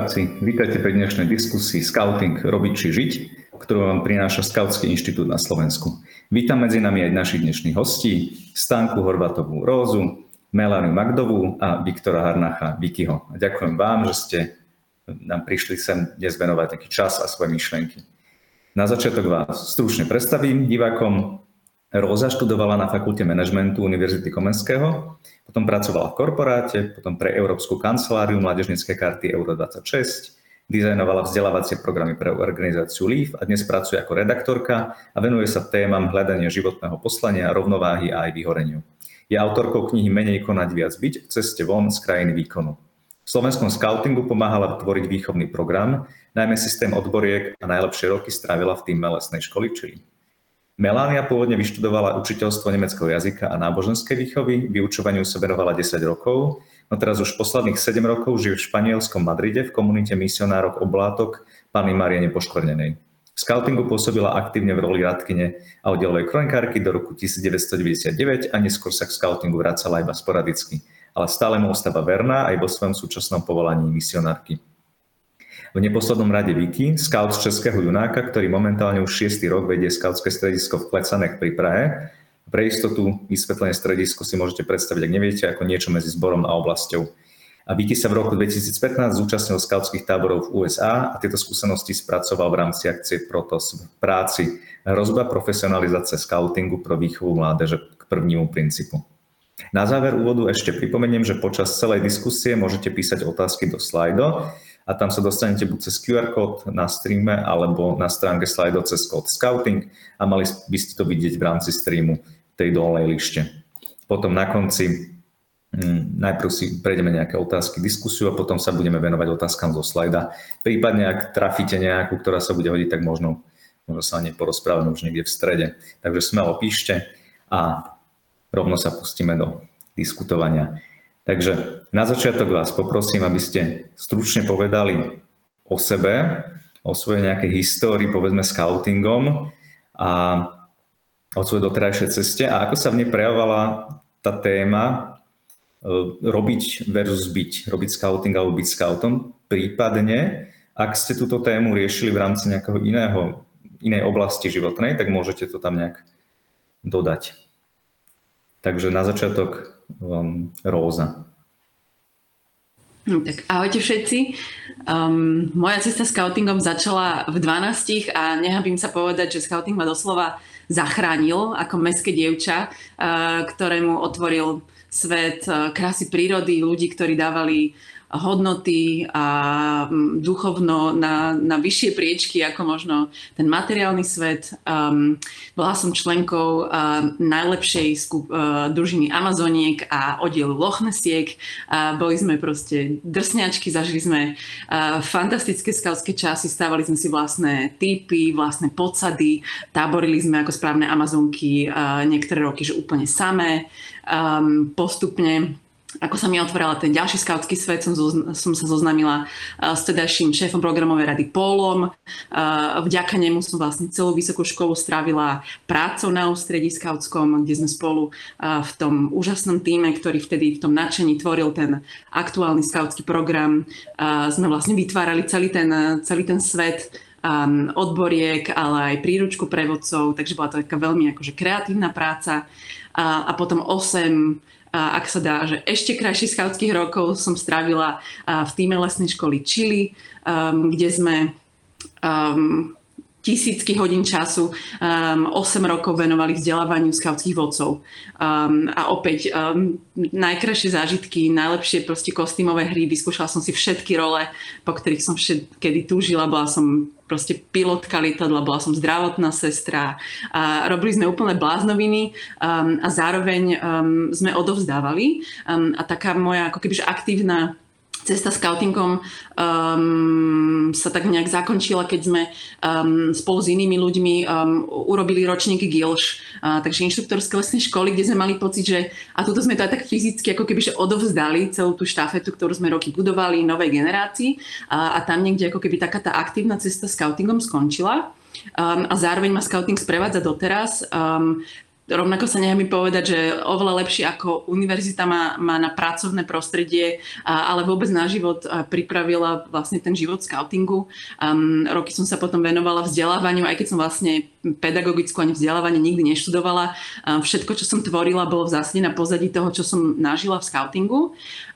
Diváci, vítajte pri dnešnej diskusii Scouting robiť či žiť, ktorú vám prináša Skautský inštitút na Slovensku. Vítam medzi nami aj našich dnešných hostí, Stánku Horvatovú Rózu, Melanu Magdovú a Viktora Harnacha Vikyho. Ďakujem vám, že ste nám prišli sem dnes venovať taký čas a svoje myšlienky. Na začiatok vás stručne predstavím divákom. Róza študovala na fakulte manažmentu Univerzity Komenského, potom pracovala v korporáte, potom pre Európsku kanceláriu mládežnické karty Euro 26, dizajnovala vzdelávacie programy pre organizáciu LEAF a dnes pracuje ako redaktorka a venuje sa témam hľadania životného poslania, rovnováhy a aj vyhoreniu. Je autorkou knihy Menej konať viac byť v ceste von z krajiny výkonu. V slovenskom scoutingu pomáhala tvoriť výchovný program, najmä systém odboriek a najlepšie roky strávila v týme lesnej školy Čili. Melania pôvodne vyštudovala učiteľstvo nemeckého jazyka a náboženskej výchovy, vyučovaniu sa verovala 10 rokov, no teraz už posledných 7 rokov žije v španielskom Madride v komunite misionárok oblátok Panny Marie Nepoškvrnenej. V scoutingu pôsobila aktívne v roli radkyne a oddelovej kronikárky do roku 1999 a neskôr sa k scoutingu vracala iba sporadicky, ale stále mu ostáva verná aj vo svojom súčasnom povolaní misionárky. V neposlednom rade Viki, scout z Českého Junáka, ktorý momentálne už 6. rok vedie skautské stredisko v Klecanech pri Prahe. Pre istotu vysvetlenie stredisko si môžete predstaviť, ak neviete, ako niečo medzi zborom a oblasťou. A Viki sa v roku 2015 zúčastnil skautských táborov v USA a tieto skúsenosti spracoval v rámci akcie Protos v práci Hrozba profesionalizácie scoutingu pro výchovu mládeže k prvnímu princípu. Na záver úvodu ešte pripomeniem, že počas celej diskusie môžete písať otázky do slajdo, a tam sa dostanete buď cez QR kód na streame alebo na stránke slajdov cez kód Scouting a mali by ste to vidieť v rámci streamu tej dolnej lište. Potom na konci hm, najprv si prejdeme nejaké otázky, diskusiu a potom sa budeme venovať otázkam zo slajda. Prípadne, ak trafíte nejakú, ktorá sa bude hodiť, tak možno, možno sa o nej porozprávame už niekde v strede. Takže smelo píšte a rovno sa pustíme do diskutovania. Takže na začiatok vás poprosím, aby ste stručne povedali o sebe, o svojej nejakej histórii, povedzme scoutingom a o svojej doterajšej ceste a ako sa v nej prejavovala tá téma e, robiť versus byť, robiť scouting alebo byť scoutom, prípadne ak ste túto tému riešili v rámci nejakého iného, inej oblasti životnej, tak môžete to tam nejak dodať. Takže na začiatok um, Róza. Hm, tak ahojte všetci. Um, moja cesta scoutingom začala v 12 a nehabím sa povedať, že scouting ma doslova zachránil ako meské dievča, uh, ktorému otvoril svet uh, krásy prírody, ľudí, ktorí dávali hodnoty a mm, duchovno na, na vyššie priečky ako možno ten materiálny svet. Um, bola som členkou uh, najlepšej skup, uh, družiny Amazoniek a oddielu Lochnesiek. Uh, boli sme proste drsňačky, zažili sme uh, fantastické skautské časy, stávali sme si vlastné typy, vlastné podsady, táborili sme ako správne Amazonky uh, niektoré roky, že úplne samé. Um, postupne ako sa mi otvorila ten ďalší skautský svet, som, som sa zoznámila uh, s tedajším šéfom programovej rady Pólom. Uh, vďaka nemu som vlastne celú vysokú školu strávila prácou na ústredí skautskom, kde sme spolu uh, v tom úžasnom týme, ktorý vtedy v tom nadšení tvoril ten aktuálny skautský program. Sme vlastne vytvárali celý ten, celý ten svet um, odboriek, ale aj príručku prevodcov, takže bola to taká veľmi akože kreatívna práca. A, a potom 8 a ak sa dá, že ešte krajších skautských rokov som strávila v týme lesnej školy Chili, um, kde sme um, tisícky hodín času, um, 8 rokov venovali vzdelávaniu skautských vodcov. Um, a opäť um, najkrajšie zážitky, najlepšie proste kostýmové hry, vyskúšala som si všetky role, po ktorých som všetkedy túžila, bola som proste pilotka lietadla, bola som zdravotná sestra a robili sme úplne bláznoviny um, a zároveň um, sme odovzdávali um, a taká moja ako kebyže aktívna cesta scoutingom um, sa tak nejak zakončila, keď sme um, spolu s inými ľuďmi um, urobili ročník GILŠ, uh, takže inštruktorské lesnej školy, kde sme mali pocit, že a tuto sme to aj tak fyzicky ako keby že odovzdali celú tú štafetu, ktorú sme roky budovali novej generácii a, a tam niekde ako keby taká tá aktívna cesta scoutingom skončila. Um, a zároveň ma scouting sprevádza doteraz. Um, rovnako sa nechá mi povedať, že oveľa lepšie ako univerzita má, má na pracovné prostredie, ale vôbec na život pripravila vlastne ten život scoutingu. Um, roky som sa potom venovala vzdelávaniu, aj keď som vlastne pedagogickú ani vzdelávanie nikdy neštudovala. Um, všetko, čo som tvorila, bolo v zásade na pozadí toho, čo som nažila v scoutingu.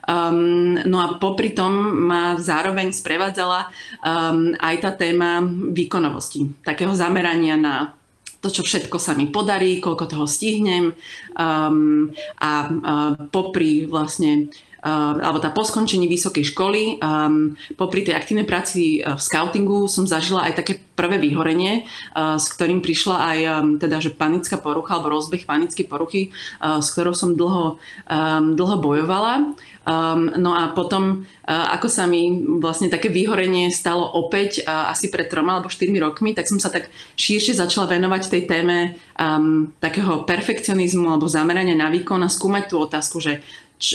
Um, no a popri tom ma zároveň sprevádzala um, aj tá téma výkonovosti, takého zamerania na to, čo všetko sa mi podarí, koľko toho stihnem um, a uh, popri vlastne alebo tá po skončení vysokej školy, um, popri tej aktívnej práci uh, v scoutingu som zažila aj také prvé vyhorenie, uh, s ktorým prišla aj um, teda, že panická porucha alebo rozbeh panickej poruchy, uh, s ktorou som dlho, um, dlho bojovala. Um, no a potom, uh, ako sa mi vlastne také vyhorenie stalo opäť uh, asi pred troma alebo štyrmi rokmi, tak som sa tak širšie začala venovať tej téme um, takého perfekcionizmu alebo zamerania na výkon a skúmať tú otázku, že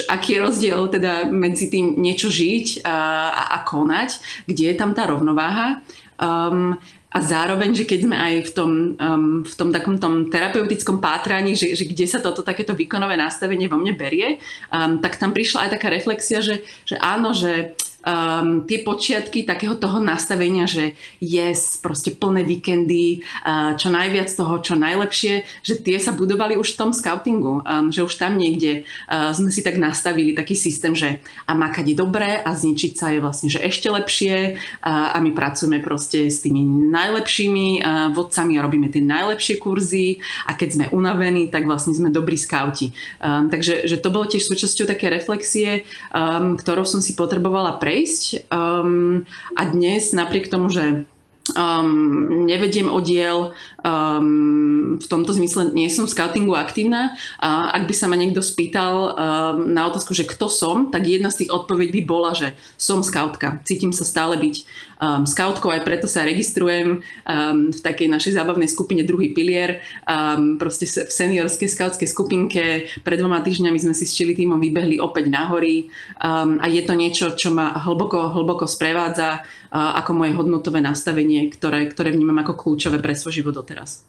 aký je rozdiel teda medzi tým niečo žiť uh, a, a konať, kde je tam tá rovnováha. Um, a zároveň, že keď sme aj v tom, um, v tom takom tom terapeutickom pátraní, že, že kde sa toto takéto výkonové nastavenie vo mne berie, um, tak tam prišla aj taká reflexia, že, že áno, že um, tie počiatky takého toho nastavenia, že yes, proste plné víkendy, uh, čo najviac toho, čo najlepšie, že tie sa budovali už v tom scoutingu, um, že už tam niekde uh, sme si tak nastavili taký systém, že a makať je dobré a zničiť sa je vlastne, že ešte lepšie uh, a my pracujeme proste s tými najlepšími uh, vodcami a robíme tie najlepšie kurzy a keď sme unavení, tak vlastne sme dobrí skauti. Um, takže že to bolo tiež súčasťou také reflexie, um, ktorou som si potrebovala pre prejsť. Um, a dnes napriek tomu, že um, nevediem oddiel, um, v tomto zmysle nie som v scoutingu aktívna. A ak by sa ma niekto spýtal um, na otázku, že kto som, tak jedna z tých odpovedí bola, že som scoutka. Cítim sa stále byť um, scoutkou, aj preto sa registrujem um, v takej našej zábavnej skupine Druhý pilier, um, proste v seniorskej skautskej skupinke. Pred dvoma týždňami sme si s čili týmom vybehli opäť na hory um, a je to niečo, čo ma hlboko, hlboko sprevádza ako moje hodnotové nastavenie, ktoré, ktoré vnímam ako kľúčové pre svoj život doteraz.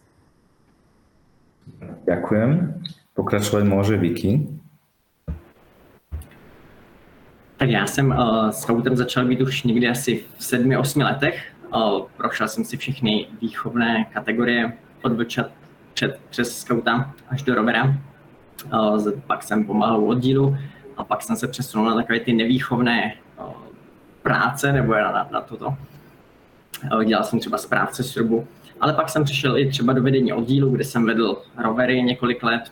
Ďakujem. Pokračovať môže Vicky. Tak já jsem uh, s scoutem začal být už někdy asi v sedmi, osmi letech. Uh, prošel jsem si všechny výchovné kategorie od vlčat před, přes skauta až do rovera. Uh, pak jsem pomáhal oddílu a pak jsem se přesunul na takové ty nevýchovné práce nebo na, na, toto. Dělal jsem třeba správce srubu, ale pak jsem přišel i třeba do vedení oddílu, kde jsem vedl rovery několik let,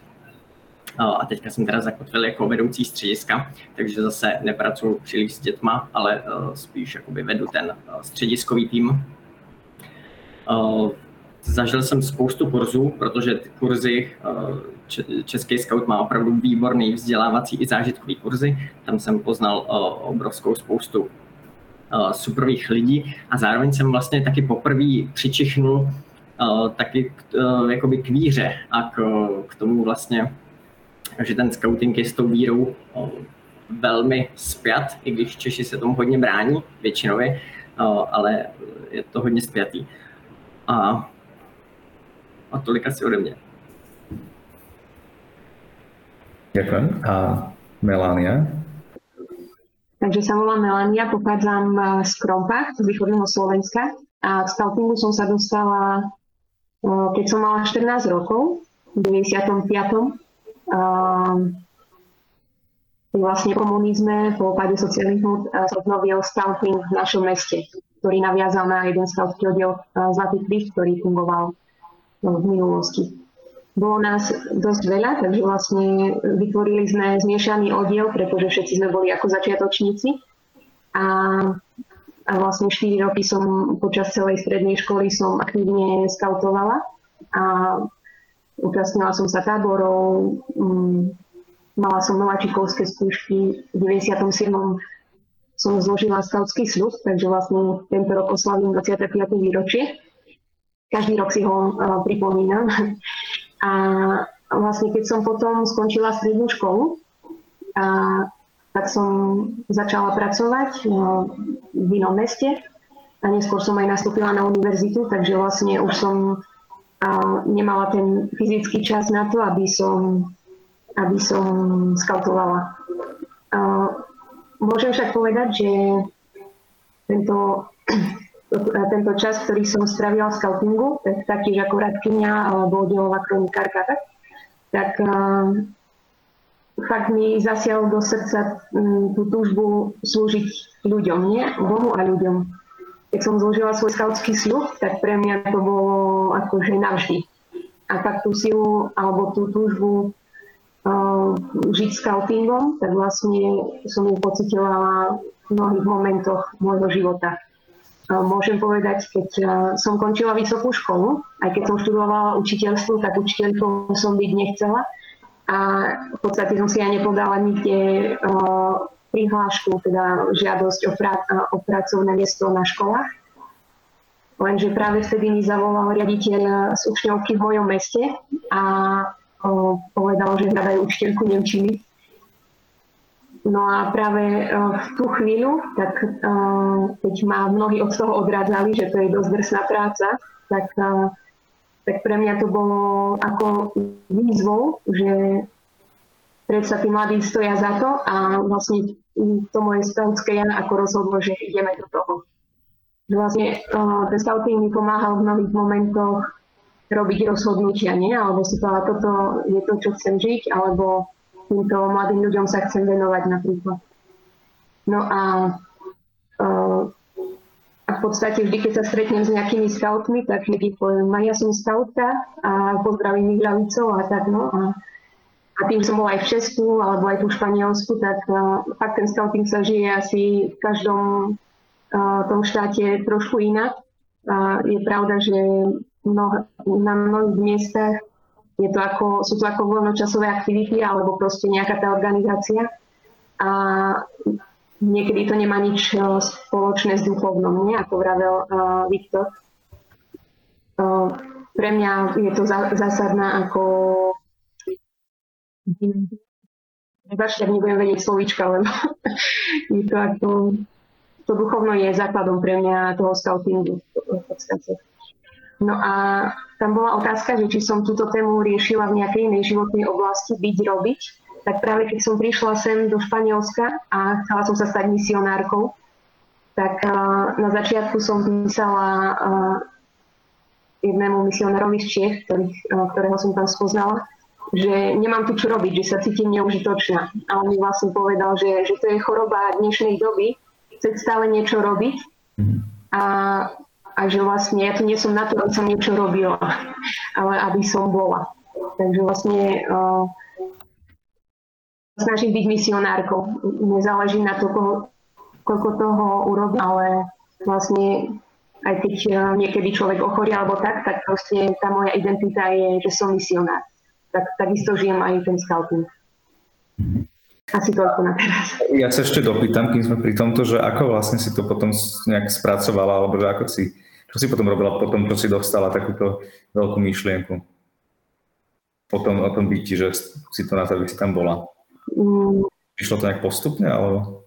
a teďka jsem teda zakotvil jako vedoucí střediska, takže zase nepracuju příliš s dětma, ale e, spíš jakoby vedu ten e, střediskový tým. E, zažil jsem spoustu kurzů, protože ty kurzy, Český scout má opravdu výborný vzdělávací i zážitkový kurzy. Tam jsem poznal obrovskou spoustu superových lidí a zároveň jsem vlastně taky poprvé přičichnul taky jakoby k víře a k, k tomu vlastně že ten scouting je s tou vírou velmi spjat, i když Češi se tomu hodně brání, většinově, ale je to hodně spjatý. A, a tolik asi ode mě. Ďakujem. A Melania? Takže sa volám Melania, pochádzam z Krompa, z východného Slovenska a k scoutingu som sa dostala, keď som mala 14 rokov, v 95 vlastne komunizme po páde sociálnych hod zobnovil scouting v našom meste, ktorý naviazal na jeden scoutský oddiel Zlatý kríž, ktorý fungoval v minulosti. Bolo nás dosť veľa, takže vlastne vytvorili sme zmiešaný oddiel, pretože všetci sme boli ako začiatočníci. A, a vlastne 4 roky som počas celej strednej školy som aktívne skautovala. A Účastnila som sa táborov, um, mala som nováčikovské skúšky. V 97. som zložila skautský slub, takže vlastne tento rok oslavím 25. výročie. Každý rok si ho uh, pripomínam. A vlastne keď som potom skončila strednú školu, a, tak som začala pracovať uh, v inom meste a neskôr som aj nastúpila na univerzitu, takže vlastne už som a nemala ten fyzický čas na to, aby som, aby som skautovala. Môžem však povedať, že tento, tento čas, ktorý som stravila v scoutingu, tak taktiež ako radkynia alebo oddelová kronikárka, tak, tak fakt mi zasial do srdca tú túžbu slúžiť ľuďom, nie? Bohu a ľuďom keď som zložila svoj skautský sľub, tak pre mňa to bolo akože navždy. A tak tú silu alebo tú túžbu uh, žiť skautingom, tak vlastne som ju pocitila v mnohých momentoch môjho života. Môžem povedať, keď uh, som končila vysokú školu, aj keď som študovala učiteľstvo, tak učiteľkou som byť nechcela. A v podstate som si aj nepodala nikde uh, prihlášku, teda žiadosť o, pra, o pracovné miesto na školách. Lenže práve vtedy mi zavolal riaditeľ z učňovky v mojom meste a povedal, že hľadajú učiteľku Nemčiny. No a práve o, v tú chvíľu, tak o, keď ma mnohí od toho odrádzali, že to je dosť drsná práca, tak, o, tak pre mňa to bolo ako výzvou, že predsa tí mladí stoja za to a vlastne to moje skautské ja ako rozhodlo, že ideme do toho. Vlastne ten scouting mi pomáhal v mnohých momentoch robiť rozhodnutia, nie? Alebo si povedala, toto je to, čo chcem žiť, alebo týmto mladým ľuďom sa chcem venovať napríklad. No a, uh, a v podstate vždy, keď sa stretnem s nejakými scoutmi, tak vždy poviem, ja som scoutka a pozdravím ich a tak, no. A, a tým som bola aj v Česku alebo aj tu v Španielsku, tak uh, fakt ten scouting sa žije asi v každom uh, tom štáte trošku inak. Uh, je pravda, že mnoho, na mnohých miestach je to ako, sú to ako voľnočasové aktivity alebo proste nejaká tá organizácia. A niekedy to nemá nič spoločné s duchovnom, nie? ako vravel uh, Viktor. Uh, pre mňa je to zásadná ako Prepačte, ak nebudem vedieť slovíčka, lebo je to ako, to duchovno je základom pre mňa toho scoutingu v podstate. No a tam bola otázka, že či som túto tému riešila v nejakej inej životnej oblasti, byť, robiť. Tak práve keď som prišla sem do Španielska a chcela som sa stať misionárkou, tak na začiatku som písala jednému misionárovi z Čech, ktorého som tam spoznala, že nemám tu čo robiť, že sa cítim neužitočná. A on mi vlastne povedal, že, že to je choroba dnešnej doby, chceť stále niečo robiť mhm. a, a že vlastne ja tu nie som na to, aby som niečo robila, ale aby som bola. Takže vlastne uh, snažím byť misionárkou. Nezáleží na to, koho, koľko toho urobím, ale vlastne aj keď uh, niekedy človek ochorí alebo tak, tak proste tá moja identita je, že som misionár tak takisto žijem aj ten scouting. Asi toľko na teraz. Ja sa ešte dopýtam, kým sme pri tomto, že ako vlastne si to potom nejak spracovala, alebo ako si, čo si potom robila potom, čo si dostala takúto veľkú myšlienku? Potom o tom byti, že si to na to, si tam bola. Mm. Išlo to nejak postupne, alebo?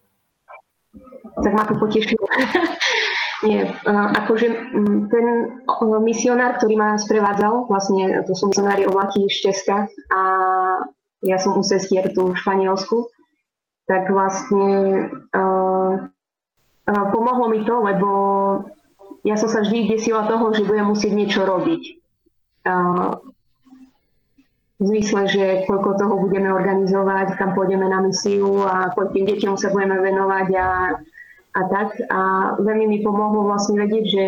Tak ma to potešilo. Nie, akože ten misionár, ktorý ma sprevádzal, vlastne to sú misionári oblaky z Česka a ja som u sestier tu v Španielsku, tak vlastne uh, uh, pomohlo mi to, lebo ja som sa vždy desila toho, že budem musieť niečo robiť. Uh, v zmysle, že koľko toho budeme organizovať, kam pôjdeme na misiu a koľkým deťom sa budeme venovať a a tak. A veľmi mi pomohlo vlastne vedieť, že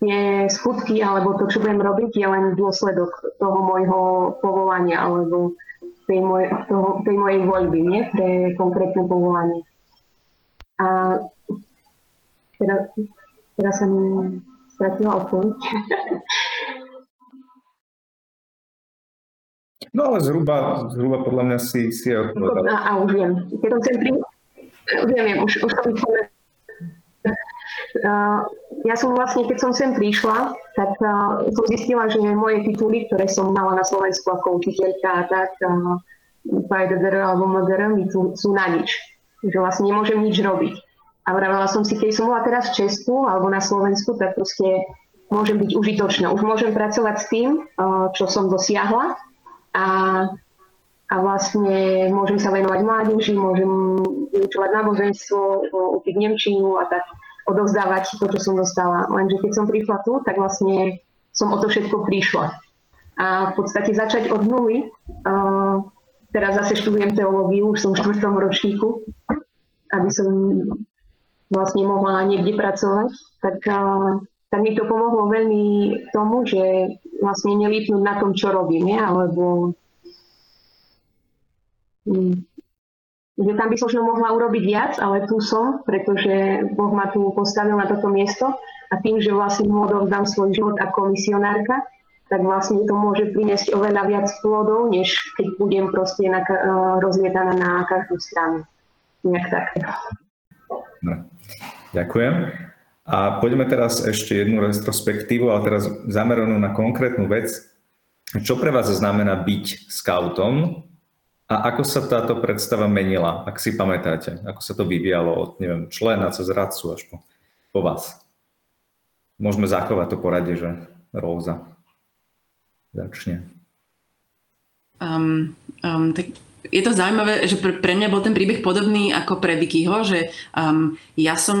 tie skutky alebo to, čo budem robiť, je len dôsledok toho môjho povolania alebo tej, moj, toho, tej mojej voľby, nie? Pre konkrétne povolanie. A teraz, teraz som stratila odpoveď. No ale zhruba, zhruba podľa mňa si, si je odpovedala. A, a už viem. Keď som sem pri, Viem, viem, už, už to Uh, ja som vlastne, keď som sem prišla, tak uh, som zistila, že moje tituly, ktoré som mala na Slovensku ako učiteľka, tak uh, PDR alebo tu, sú na nič. Že vlastne nemôžem nič robiť. A vravela som si, keď som bola teraz v Česku alebo na Slovensku, tak proste môžem byť užitočná. Už môžem pracovať s tým, čo som dosiahla a, a vlastne môžem sa venovať mládeži, môžem vyučovať náboženstvo, učiť Nemčinu a tak odovzdávať to, čo som dostala. Lenže keď som prišla tu, tak vlastne som o to všetko prišla. A v podstate začať od nuly, uh, teraz zase študujem teológiu, už som v štvrtom ročníku, aby som vlastne mohla niekde pracovať, tak, tak mi to pomohlo veľmi tomu, že vlastne nelípnúť na tom, čo robím, nie? alebo um, že tam by som mohla urobiť viac, ale tu som, pretože Boh ma tu postavil na toto miesto a tým, že vlastne mu odovzdám svoj život ako misionárka, tak vlastne to môže priniesť oveľa viac plodov, než keď budem proste na, rozlietaná na každú stranu. Nejak tak. No. Ďakujem. A poďme teraz ešte jednu retrospektívu, ale teraz zameranú na konkrétnu vec. Čo pre vás znamená byť scoutom a ako sa táto predstava menila, ak si pamätáte? Ako sa to vyvíjalo od neviem, člena cez radcu až po, po vás? Môžeme zachovať to poradie, že Róza začne. Um, um, tak je to zaujímavé, že pre, mňa bol ten príbeh podobný ako pre Vikyho, že um, ja som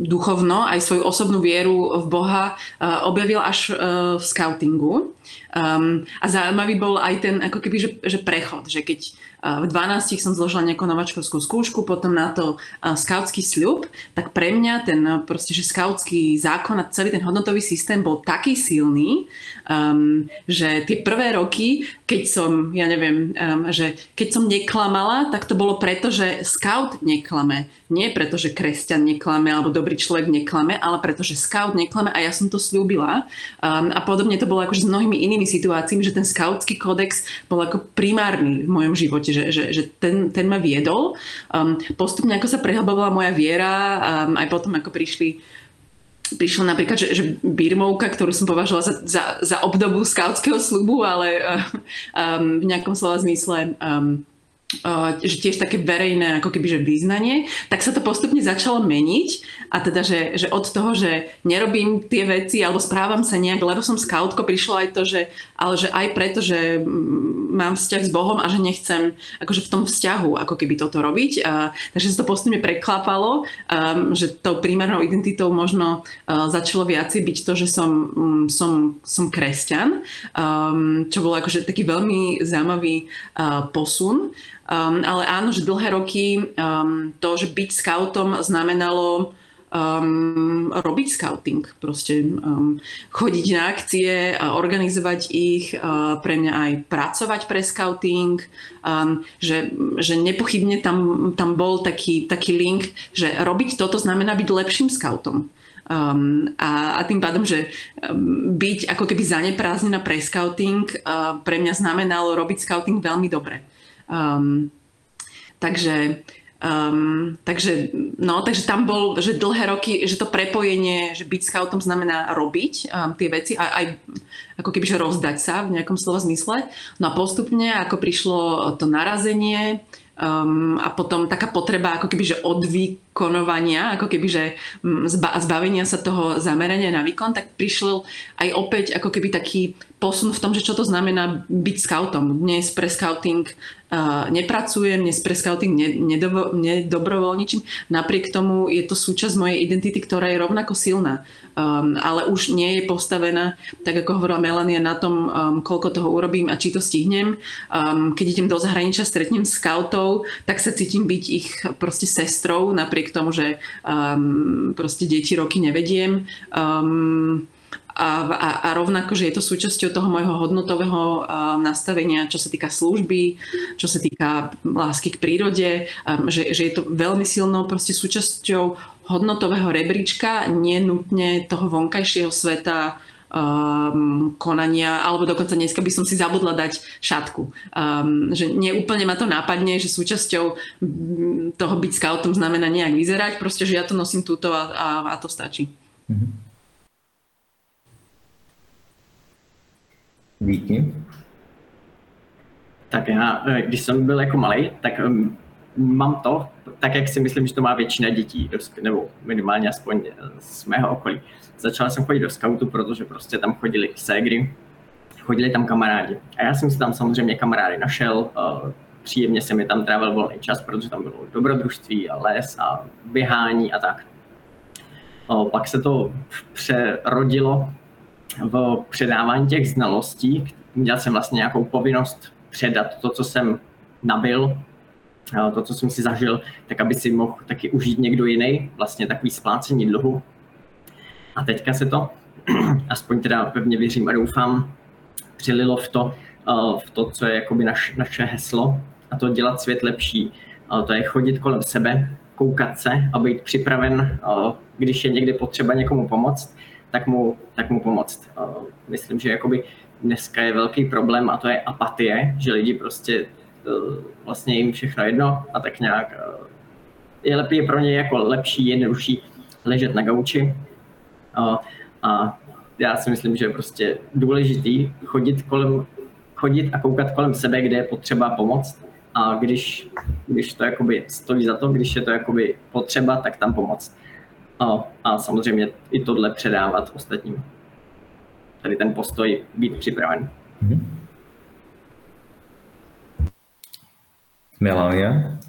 duchovno aj svoju osobnú vieru v Boha uh, objavil až uh, v scoutingu. Um, a zaujímavý bol aj ten ako keby, že, že prechod, že keď v 12 som zložila nejakú novačkovskú skúšku, potom na to skautský sľub, tak pre mňa ten proste, že skautský zákon a celý ten hodnotový systém bol taký silný, um, že tie prvé roky, keď som, ja neviem, um, že keď som neklamala, tak to bolo preto, že scout neklame nie preto, že kresťan neklame alebo dobrý človek neklame, ale preto, že scout neklame a ja som to slúbila. Um, a podobne to bolo akože s mnohými inými situáciami, že ten skautský kódex bol ako primárny v mojom živote, že, že, že ten, ten ma viedol. Um, postupne ako sa prehlbovala moja viera, um, aj potom ako prišli prišla napríklad, že, že birmovka, ktorú som považovala za, za, za obdobu skautského slubu, ale um, v nejakom slova zmysle um, že tiež také verejné ako keby že význanie, tak sa to postupne začalo meniť a teda, že, že od toho, že nerobím tie veci alebo správam sa nejak, lebo som scoutko, prišlo aj to, že, ale že aj preto, že mám vzťah s Bohom a že nechcem akože v tom vzťahu ako keby toto robiť. A, takže sa to postupne preklapalo, um, že tou primárnou identitou možno uh, začalo viacej byť to, že som, um, som, som kresťan, um, čo bolo akože taký veľmi zaujímavý uh, posun. Um, ale áno, že dlhé roky um, to, že byť scoutom znamenalo um, robiť scouting, proste um, chodiť na akcie, organizovať ich, uh, pre mňa aj pracovať pre scouting, um, že, že nepochybne tam, tam bol taký, taký link, že robiť toto znamená byť lepším scoutom. Um, a, a tým pádom, že um, byť ako keby zaneprázdnená pre scouting uh, pre mňa znamenalo robiť scouting veľmi dobre. Um, takže Um, takže, no, takže tam bol, že dlhé roky, že to prepojenie, že byť scoutom znamená robiť um, tie veci a aj ako keby, že rozdať sa v nejakom slova zmysle. No a postupne, ako prišlo to narazenie, Um, a potom taká potreba ako keby, že odvykonovania, ako keby, že mm, zba, zbavenia sa toho zamerania na výkon, tak prišiel aj opäť ako keby taký posun v tom, že čo to znamená byť scoutom. Dnes pre scouting nepracujem, dnes pre scouting ne, nedovo, nedobrovoľničím. Napriek tomu je to súčasť mojej identity, ktorá je rovnako silná um, ale už nie je postavená, tak ako hovorila Melania, na tom, um, koľko toho urobím a či to stihnem. Um, keď idem do zahraničia, stretnem scoutov, tak sa cítim byť ich proste sestrou, napriek tomu, že um, proste deti roky nevediem. Um, a, a, a rovnako, že je to súčasťou toho môjho hodnotového nastavenia, čo sa týka služby, čo sa týka lásky k prírode, že, že je to veľmi silnou proste súčasťou hodnotového rebríčka, nie nutne toho vonkajšieho sveta um, konania, alebo dokonca dneska by som si zabudla dať šatku. Um, že neúplne ma to nápadne, že súčasťou toho byť scoutom znamená nejak vyzerať, proste, že ja to nosím túto a, a, a to stačí. Mm-hmm. Díky. Tak já, eh, když jsem byl jako malý, tak um, mám to, tak, jak si myslím, že to má většina dětí, nebo minimálně aspoň z mého okolí. Začala jsem chodit do scoutu, protože prostě tam chodili ségry, chodili tam kamarádi. A já jsem si tam samozřejmě kamarády našel, příjemně se mi tam trávil volný čas, protože tam bylo dobrodružství a les a běhání a tak. Pak se to přerodilo v předávání těch znalostí. Měl jsem vlastně nějakou povinnost předat to, co jsem nabil, to, co jsem si zažil, tak aby si mohl taky užít někdo jiný, vlastně takový splácení dluhu. A teďka se to, aspoň teda pevně věřím a doufám, přililo v to, v to, co je jakoby naš, naše heslo, a to dělat svět lepší. To je chodit kolem sebe, koukat se a být připraven, když je někdy potřeba někomu pomoct, tak mu, tak mu pomoct. Myslím, že jakoby dneska je velký problém a to je apatie, že lidi prostě vlastně jim všechno jedno a tak nějak je lepší pro ně jako lepší, jednodušší ležet na gauči. A já si myslím, že je prostě důležitý chodit kolem chodit a koukat kolem sebe, kde je potřeba pomoct a když, když to jakoby stojí za to, když je to jakoby potřeba, tak tam pomoct. A, a samozřejmě i tohle předávat ostatním. Tady ten postoj být připraven. Mm-hmm. Melania,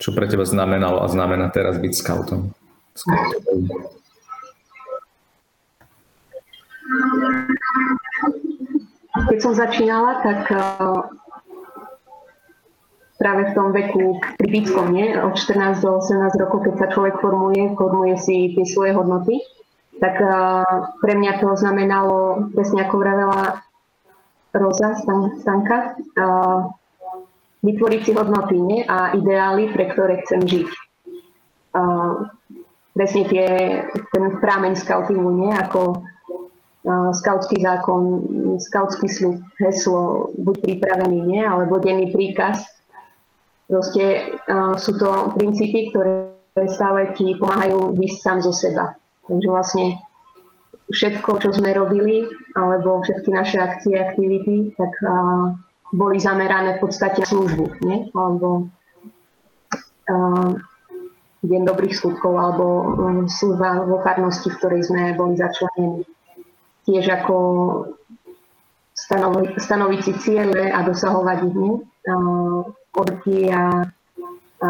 čo pre teba znamenalo a znamená teraz byť scoutom? scoutom? Keď som začínala, tak práve v tom veku kritickom, nie? od 14 do 18 rokov, keď sa človek formuje, formuje si tie svoje hodnoty, tak pre mňa to znamenalo, presne ako vravela Roza Stanka, vytvoriť si hodnoty nie? a ideály, pre ktoré chcem žiť. Presne tie, ten prámeň scoutingu, nie? ako skautský zákon, skautský slub, heslo, buď pripravený, nie? alebo denný príkaz, Proste uh, sú to princípy, ktoré stále ti pomáhajú vysť sám zo seba. Takže vlastne všetko, čo sme robili, alebo všetky naše akcie, aktivity, tak uh, boli zamerané v podstate na službu, nie? alebo uh, deň dobrých skutkov, alebo um, služba vo farnosti, v ktorej sme boli začlenení. Tiež ako stanovi, stanoviť si ciele a dosahovať ich. Uh, orky a, a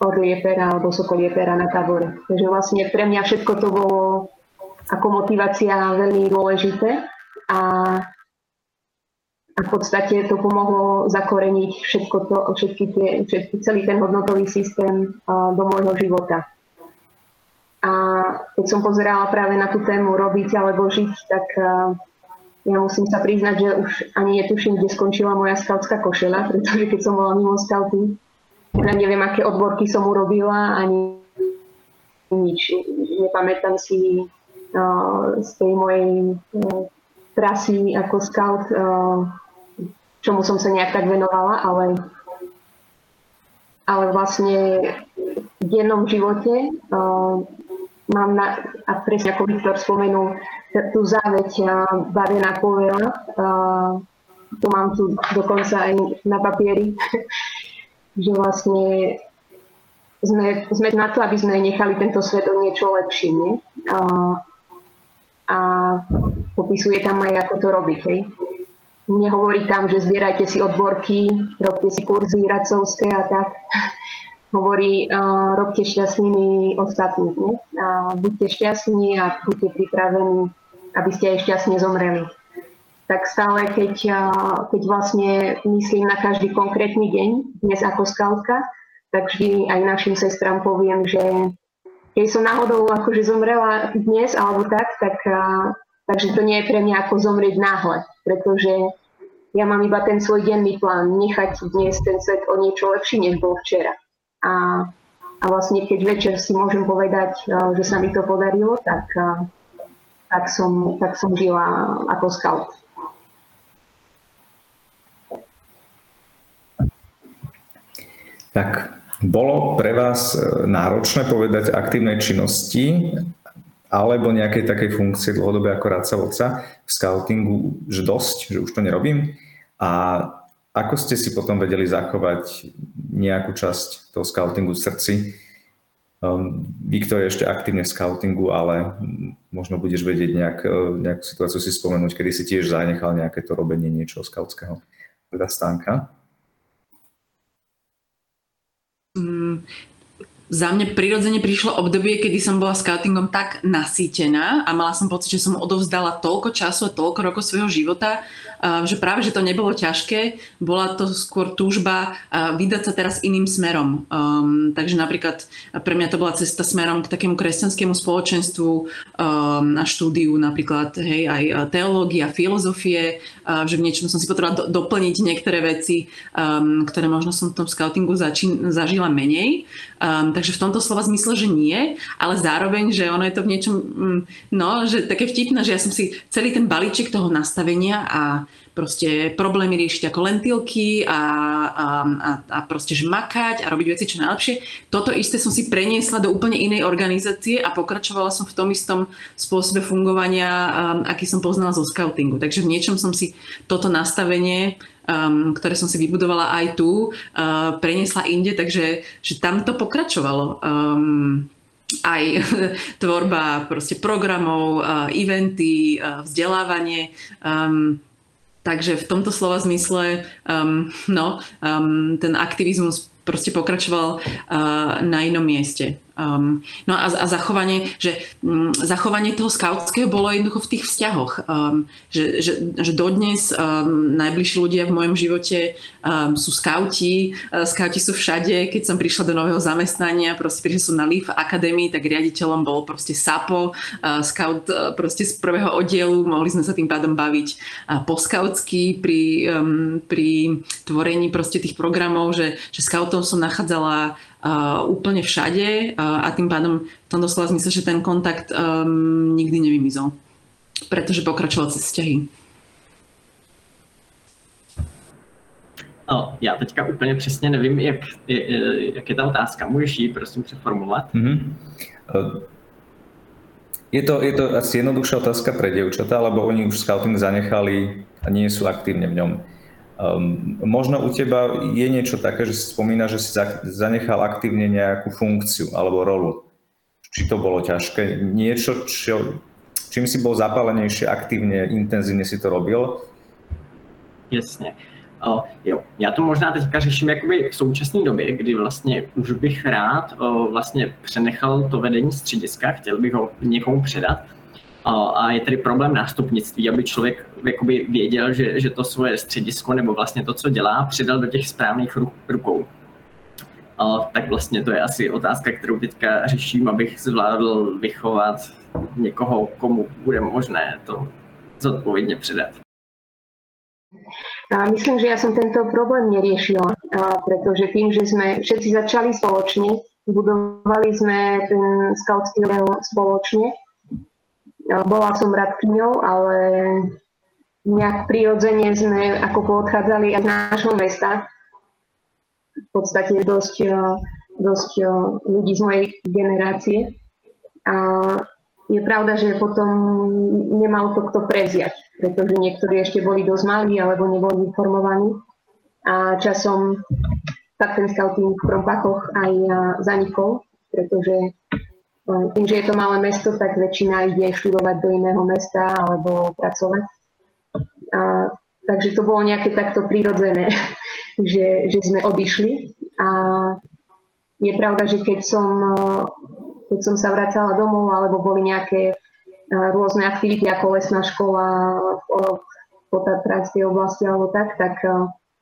alebo sokolie na tábore. Takže vlastne pre mňa všetko to bolo ako motivácia veľmi dôležité a, a v podstate to pomohlo zakoreniť všetko to, všetky tie, všetky, celý ten hodnotový systém do môjho života. A keď som pozerala práve na tú tému robiť alebo žiť, tak ja musím sa priznať, že už ani netuším, kde skončila moja skautská košela, pretože keď som bola mimo skauty, ja neviem, aké odborky som urobila, ani nič. Nepamätám si uh, z tej mojej uh, trasy ako scout, uh, čomu som sa nejak tak venovala, ale, ale vlastne v dennom živote uh, mám na, a presne ako Viktor spomenul, tú záveď bavená povela, to mám tu dokonca aj na papieri, že vlastne sme, sme na to, aby sme nechali tento svet o niečo lepší. Nie? A, a popisuje tam aj, ako to robiť. Hej? Nehovorí tam, že zbierajte si odborky, robte si kurzy racovské a tak hovorí, uh, robte šťastnými ostatných. Ne? Uh, buďte šťastní a buďte pripravení, aby ste aj šťastne zomreli. Tak stále, keď, keď vlastne myslím na každý konkrétny deň, dnes ako skautka, tak vždy aj našim sestram poviem, že keď som náhodou akože zomrela dnes alebo tak, tak takže to nie je pre mňa ako zomrieť náhle, pretože ja mám iba ten svoj denný plán, nechať dnes ten svet o niečo lepší, než bol včera. A, a vlastne keď večer si môžem povedať, že sa mi to podarilo, tak, tak, som, tak som žila ako scout. Tak bolo pre vás e, náročné povedať aktívnej činnosti alebo nejakej takej funkcie dlhodobé ako radca vodca v scoutingu, že dosť, že už to nerobím. A ako ste si potom vedeli zachovať nejakú časť toho scoutingu v srdci? Um, Viktor je ešte aktívne v scoutingu, ale možno budeš vedieť nejak, uh, nejakú situáciu si spomenúť, kedy si tiež zanechal nejaké to robenie niečoho scoutského. Teda stánka. Mm, za mňa prirodzene prišlo obdobie, kedy som bola scoutingom tak nasýtená a mala som pocit, že som odovzdala toľko času a toľko rokov svojho života, že práve, že to nebolo ťažké, bola to skôr túžba vydať sa teraz iným smerom. Um, takže napríklad pre mňa to bola cesta smerom k takému kresťanskému spoločenstvu um, na štúdiu napríklad hej, aj teológia, filozofie, uh, že v niečom som si potrebovala do, doplniť niektoré veci, um, ktoré možno som v tom scoutingu začín, zažila menej. Um, takže v tomto slova zmysle, že nie, ale zároveň, že ono je to v niečom, mm, no, že také vtipné, že ja som si celý ten balíček toho nastavenia a proste problémy riešiť ako lentilky a, a, a, a proste že makať a robiť veci čo najlepšie. Toto isté som si preniesla do úplne inej organizácie a pokračovala som v tom istom spôsobe fungovania, um, aký som poznala zo scoutingu. Takže v niečom som si toto nastavenie um, ktoré som si vybudovala aj tu, uh, preniesla inde, takže že tam to pokračovalo. Um, aj tvorba proste programov, uh, eventy, uh, vzdelávanie. Um, takže v tomto slova zmysle um, no, um, ten aktivizmus proste pokračoval uh, na inom mieste. Um, no a, a zachovanie, že um, zachovanie toho skautského bolo jednoducho v tých vzťahoch. Um, že, že, že dodnes um, najbližší ľudia v mojom živote um, sú skauti. Uh, skauti sú všade. Keď som prišla do nového zamestnania, proste prišla som na LEAF Academy, tak riaditeľom bol proste SAPO, uh, scout uh, proste z prvého oddielu. Mohli sme sa tým pádom baviť uh, po skautsky pri, um, pri tvorení proste tých programov, že, že scoutov som nachádzala úplne všade uh, a tým pádom v tom doslova zmysle, že ten kontakt um, nikdy nevymizol, pretože pokračoval cez vzťahy. O, já teďka úplně přesně nevím, jak, jak je ta otázka. Můžeš ji prosím přeformulovat? Mm-hmm. Je to, je to asi jednoduchšia otázka pre dievčatá, lebo oni už scouting zanechali a nie sú aktívne v ňom. Um, možno u teba je niečo také, že si spomína, že si zanechal aktívne nejakú funkciu alebo rolu. Či to bolo ťažké? Niečo, čo, čím si bol zapálenejšie, aktívne, intenzívne si to robil? Jasně. O, jo, já to možná teďka řeším jakoby v současné době, kdy vlastně už bych rád o, vlastně přenechal to vedení střediska, chtěl bych ho někomu předat, a je tedy problém nástupnictví, aby člověk jakoby věděl, že, že to svoje středisko nebo vlastně to, co dělá, přidal do těch správných rukou. A tak vlastně to je asi otázka, kterou teďka řeším, abych zvládl vychovat někoho, komu bude možné to zodpovědně předat. A myslím, že ja som tento problém neriešila, pretože tým, že sme všetci začali spoločne, budovali sme ten skautský spoločne, bola som radkyňou, ale nejak prirodzene sme ako odchádzali aj z nášho mesta. V podstate dosť, dosť ľudí z mojej generácie. A je pravda, že potom nemal to kto preziať, pretože niektorí ešte boli dosť malí alebo neboli informovaní. A časom tak ten scouting v Krompachoch aj zanikol, pretože tým, že je to malé mesto, tak väčšina ide študovať do iného mesta alebo pracovať. A, takže to bolo nejaké takto prirodzené, že, že sme odišli. A je pravda, že keď som, keď som sa vracala domov alebo boli nejaké rôzne aktivity ako lesná škola v Tatranskej oblasti alebo tak, tak,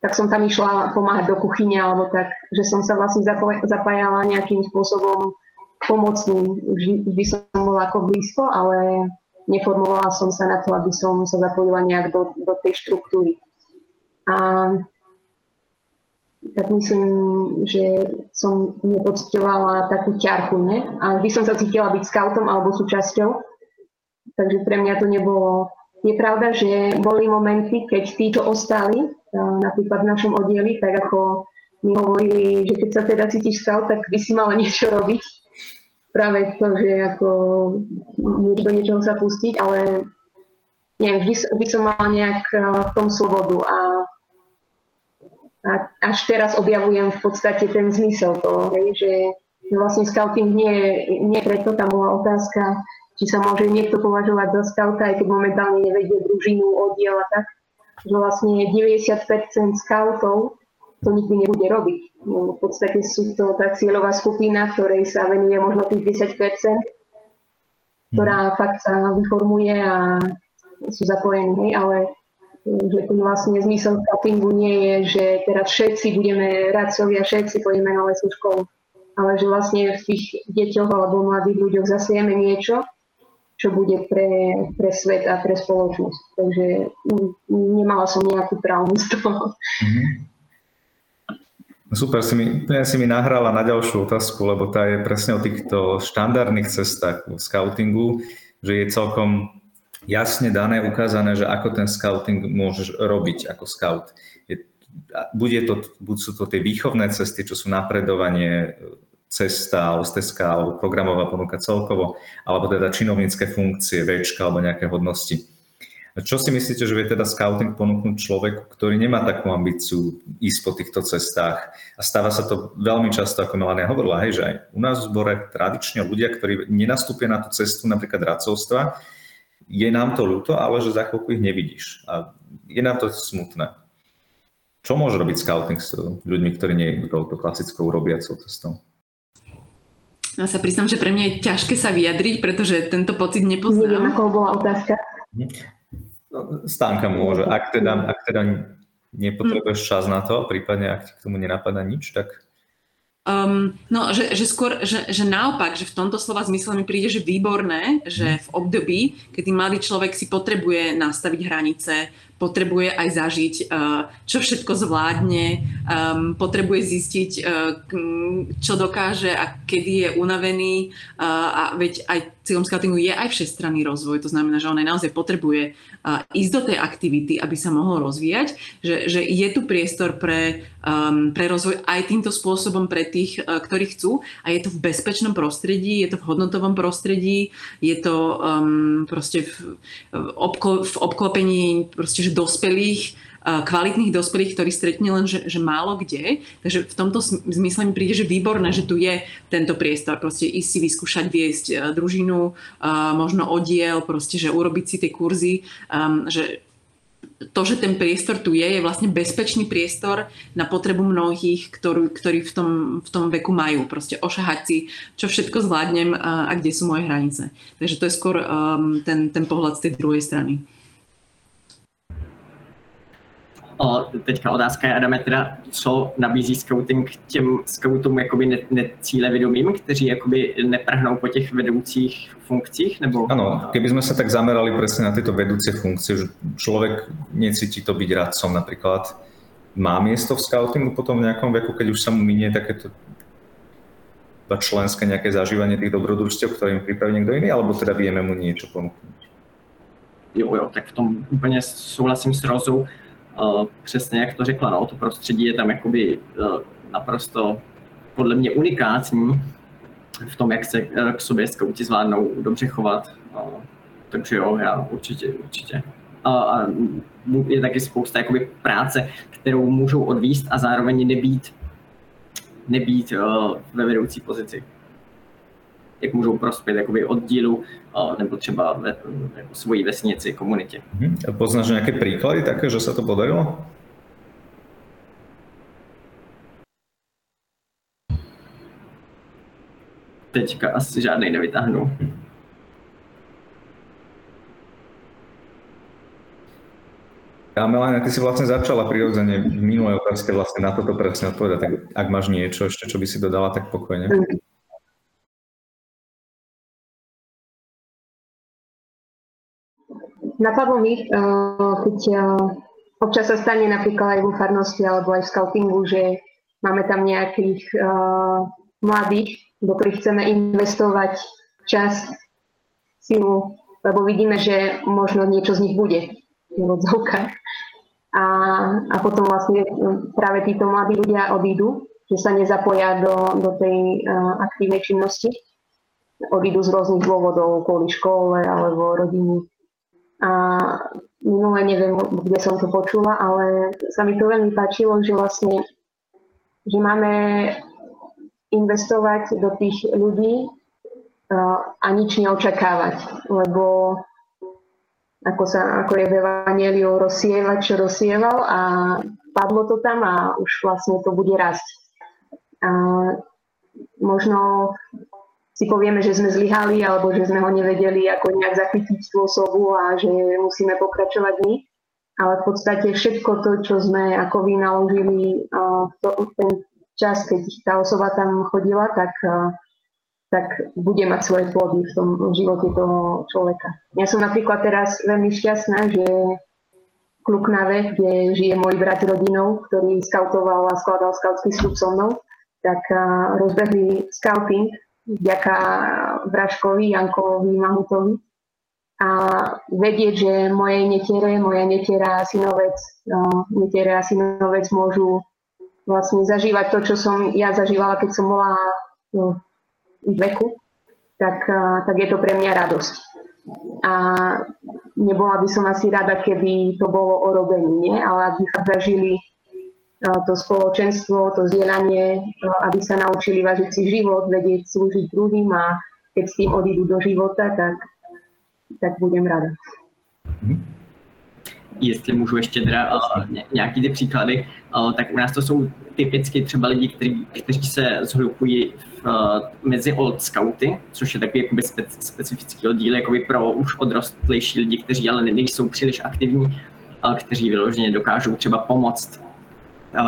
tak som tam išla pomáhať do kuchyne alebo tak, že som sa vlastne zapájala nejakým spôsobom pomocným. Vždy, vždy som bola ako blízko, ale neformovala som sa na to, aby som sa zapojila nejak do, do tej štruktúry. A tak myslím, že som nepocitovala takú ťarchu, ne? A vždy som sa cítila byť scoutom alebo súčasťou, takže pre mňa to nebolo... Je pravda, že boli momenty, keď títo ostali, napríklad v našom oddieli, tak ako mi hovorili, že keď sa teda cítiš scout, tak by si mala niečo robiť práve to, že ako do niečoho sa pustiť, ale neviem, vždy, vždy som mala nejak eh, v tom slobodu a a až teraz objavujem v podstate ten zmysel toho, že vlastne scouting nie, nie preto, tam bola otázka, či sa môže niekto považovať za scouta, aj keď momentálne nevedie družinu, oddiel a tak, že vlastne 90% scoutov to nikdy nebude robiť. V podstate sú to tá cieľová skupina, ktorej sa venuje možno tých 10%, ktorá fakt sa vyformuje a sú zapojení, ale že ten vlastne zmysel scoutingu nie je, že teraz všetci budeme radcovia, všetci pôjdeme na lesnú školu, ale že vlastne v tých deťoch alebo mladých ľuďoch zasieme niečo, čo bude pre, pre svet a pre spoločnosť. Takže nemala som nejakú traumu z toho. Mm-hmm. Super, si mi, si mi nahrala na ďalšiu otázku, lebo tá je presne o týchto štandardných cestách v scoutingu, že je celkom jasne dané, ukázané, že ako ten scouting môžeš robiť ako scout. Je, bude to, buď sú to tie výchovné cesty, čo sú napredovanie, cesta, osteska alebo programová ponuka celkovo, alebo teda činovnícke funkcie, väčka alebo nejaké hodnosti. Čo si myslíte, že vie teda scouting ponúknuť človeku, ktorý nemá takú ambíciu ísť po týchto cestách? A stáva sa to veľmi často, ako Melania hovorila, hej, že aj u nás v zbore tradične ľudia, ktorí nenastúpia na tú cestu napríklad radcovstva, je nám to ľúto, ale že za chvíľku ich nevidíš. A je nám to smutné. Čo môže robiť scouting s ľuďmi, ktorí nie je touto klasickou robiacou cestou? Ja sa priznám, že pre mňa je ťažké sa vyjadriť, pretože tento pocit nepoznám. Neviem, ako bola otázka. Stánka môže. Ak teda, ak teda nepotrebuješ čas na to, prípadne ak ti k tomu nenapadá nič, tak Um, no, že, že skôr, že, že naopak, že v tomto slova zmysle mi príde, že výborné, že v období, kedy mladý človek si potrebuje nastaviť hranice, potrebuje aj zažiť, uh, čo všetko zvládne, um, potrebuje zistiť, uh, čo dokáže a kedy je unavený uh, a veď aj cieľom scoutingu je aj všestranný rozvoj, to znamená, že on aj naozaj potrebuje ísť do tej aktivity, aby sa mohol rozvíjať, že, že je tu priestor pre, um, pre rozvoj aj týmto spôsobom pre tých, ktorí chcú a je to v bezpečnom prostredí, je to v hodnotovom prostredí, je to um, proste v, v, obklo, v obklopení proste, že dospelých, kvalitných dospelých, ktorí stretne len, že, že málo kde. Takže v tomto zmysle mi príde, že výborné, že tu je tento priestor. Proste ísť si vyskúšať viesť e, družinu, možno oddiel, proste, že urobiť si tie kurzy, že to, že ten priestor tu je, je vlastne bezpečný priestor na potrebu mnohých, ktorú, ktorí v tom, v tom veku majú. Proste ošahať si, čo všetko zvládnem a, a kde sú moje hranice. Takže to je skôr um, ten, ten pohľad z tej druhej strany. O, teďka otázka je, Adame, teda, co nabízí scouting těm scoutům jakoby ne, necílevědomým, kteří jakoby neprhnou po těch vedoucích funkcích? Nebo... Áno, keby sme sa tak zamerali presne na tieto vedúcie funkcie, že človek necíti to byť radcom napríklad, má miesto v scoutingu potom v nejakom veku, keď už sa mu minie takéto členské nejaké zažívanie tých dobrodružstiev, ktoré im pripraví niekto iný, alebo teda vieme mu niečo ponúknuť? Jo, jo, tak v tom úplně souhlasím s Rozou přesně jak to řekla, no, to prostředí je tam jakoby eh, naprosto podle mě unikátní v tom, jak se eh, k sobě skauti zvládnou dobře chovat. Takže jo, já určitě, určitě. A je taky spousta jakoby, práce, kterou můžou odvíst a zároveň nebýt, nebýt ve vedoucí pozici jak můžou prospět jakoby oddílu nebo třeba ve, jako svojí vesnici, komunitě. Mhm. A poznáš nějaké příklady také, že se to podarilo? Teďka asi žádnej nevytáhnu. A Melania, ty si vlastne začala prirodzene v minulej otázke vlastne na toto presne odpovedať. Tak ak máš niečo ešte, čo by si dodala, tak pokojne. Mm. Napadlo mi, eh, keď eh, občas sa stane napríklad aj vo farnosti alebo aj v scoutingu, že máme tam nejakých uh, mladých, do ktorých chceme investovať čas, silu, lebo vidíme, že možno niečo z nich bude v A, a potom vlastne práve títo mladí ľudia odídu, že sa nezapoja do, do tej uh, aktívnej činnosti. Odídu z rôznych dôvodov, kvôli škole alebo rodiny a minule neviem, kde som to počula, ale sa mi to veľmi páčilo, že vlastne že máme investovať do tých ľudí a nič neočakávať, lebo ako, sa, ako je v Evangeliu čo rozsieval a padlo to tam a už vlastne to bude rásť. A možno si povieme, že sme zlyhali alebo že sme ho nevedeli ako nejak zachytiť spôsobu a že musíme pokračovať my. Ale v podstate všetko to, čo sme ako vynaložili to, ten čas, keď tá osoba tam chodila, tak, tak bude mať svoje plody v tom živote toho človeka. Ja som napríklad teraz veľmi šťastná, že v Kluknave, kde žije môj brat rodinou, ktorý skautoval a skladal skautský slub so mnou, tak rozbehli scouting vďaka Vraškovi, Jankovi, Mahutovi. A vedieť, že moje netiere, moja netiera a synovec, netiere a synovec môžu vlastne zažívať to, čo som ja zažívala, keď som bola no, v veku, tak, tak je to pre mňa radosť. A nebola by som asi rada, keby to bolo o robení, nie? ale aby sa zažili to spoločenstvo, to zdieľanie, aby sa naučili vážiť si život, vedieť slúžiť druhým a keď s tým odídu do života, tak, tak budem rada. Jestli můžu ještě teda uh, nějaký ty příklady, uh, tak u nás to jsou typicky třeba lidi, kteří, kteří se zhlupují v, uh, mezi old scouty, což je takový jakoby spe, specifický oddíl jakoby pro už odrostlejší lidi, kteří ale nejsou příliš aktivní, kteří vyloženě dokážou třeba pomoct Eh,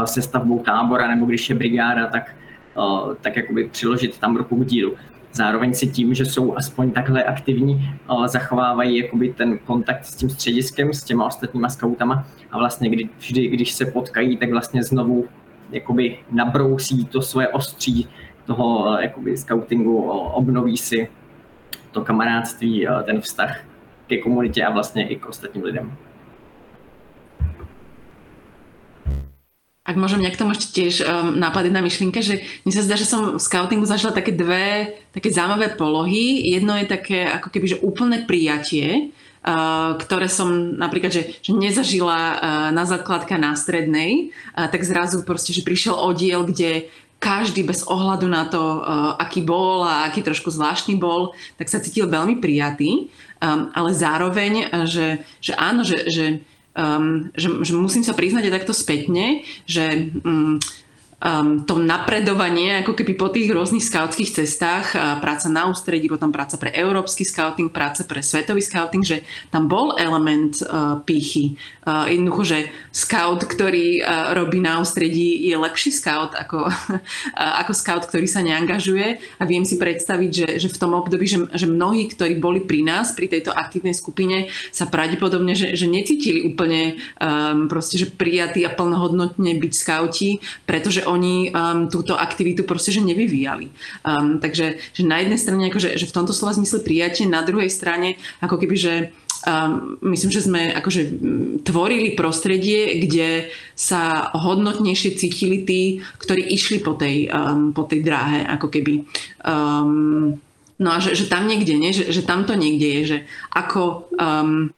se stavbou tábora, nebo když je brigáda, tak, eh, tak jakoby přiložit tam ruku k dílu. Zároveň si tím, že jsou aspoň takhle aktivní, eh, zachovávají jakoby ten kontakt s tím střediskem, s těma ostatníma skautama a vlastně kdy, vždy, když se potkají, tak vlastně znovu jakoby nabrousí to svoje ostří toho jakoby scoutingu, obnoví si to kamarádství, ten vztah ke komunitě a vlastně i k ostatním lidem. Ak môžem nejak tomu ešte tiež um, nápad na myšlienka, že mi sa zdá, že som v scoutingu zažila také dve také zaujímavé polohy. Jedno je také ako keby, že úplné prijatie, Uh, ktoré som napríklad, že, že nezažila uh, na základka na strednej, uh, tak zrazu proste, že prišiel oddiel, kde každý bez ohľadu na to, uh, aký bol a aký trošku zvláštny bol, tak sa cítil veľmi prijatý. Um, ale zároveň, uh, že, že áno, že, že um, že, že musím sa priznať aj takto spätne, že um, um, to napredovanie ako keby po tých rôznych skautských cestách, práca na ústredí, potom práca pre európsky scouting, práca pre svetový scouting, že tam bol element uh, pýchy. Uh, jednoducho, že scout, ktorý uh, robí na ústredí, je lepší scout ako, uh, ako scout, ktorý sa neangažuje a viem si predstaviť, že, že v tom období, že, že mnohí, ktorí boli pri nás, pri tejto aktívnej skupine, sa pravdepodobne, že, že necítili úplne um, proste, že prijatí a plnohodnotne byť skauti, pretože oni um, túto aktivitu proste že nevyvíjali. Um, takže že na jednej strane akože, že v tomto slova zmysle prijatie, na druhej strane ako keby, že um, myslím, že sme akože tvorili prostredie, kde sa hodnotnejšie cítili tí, ktorí išli po tej, um, po tej dráhe, ako keby. Um, no a že, že tam niekde, nie? Že, že tam to niekde je, že ako um,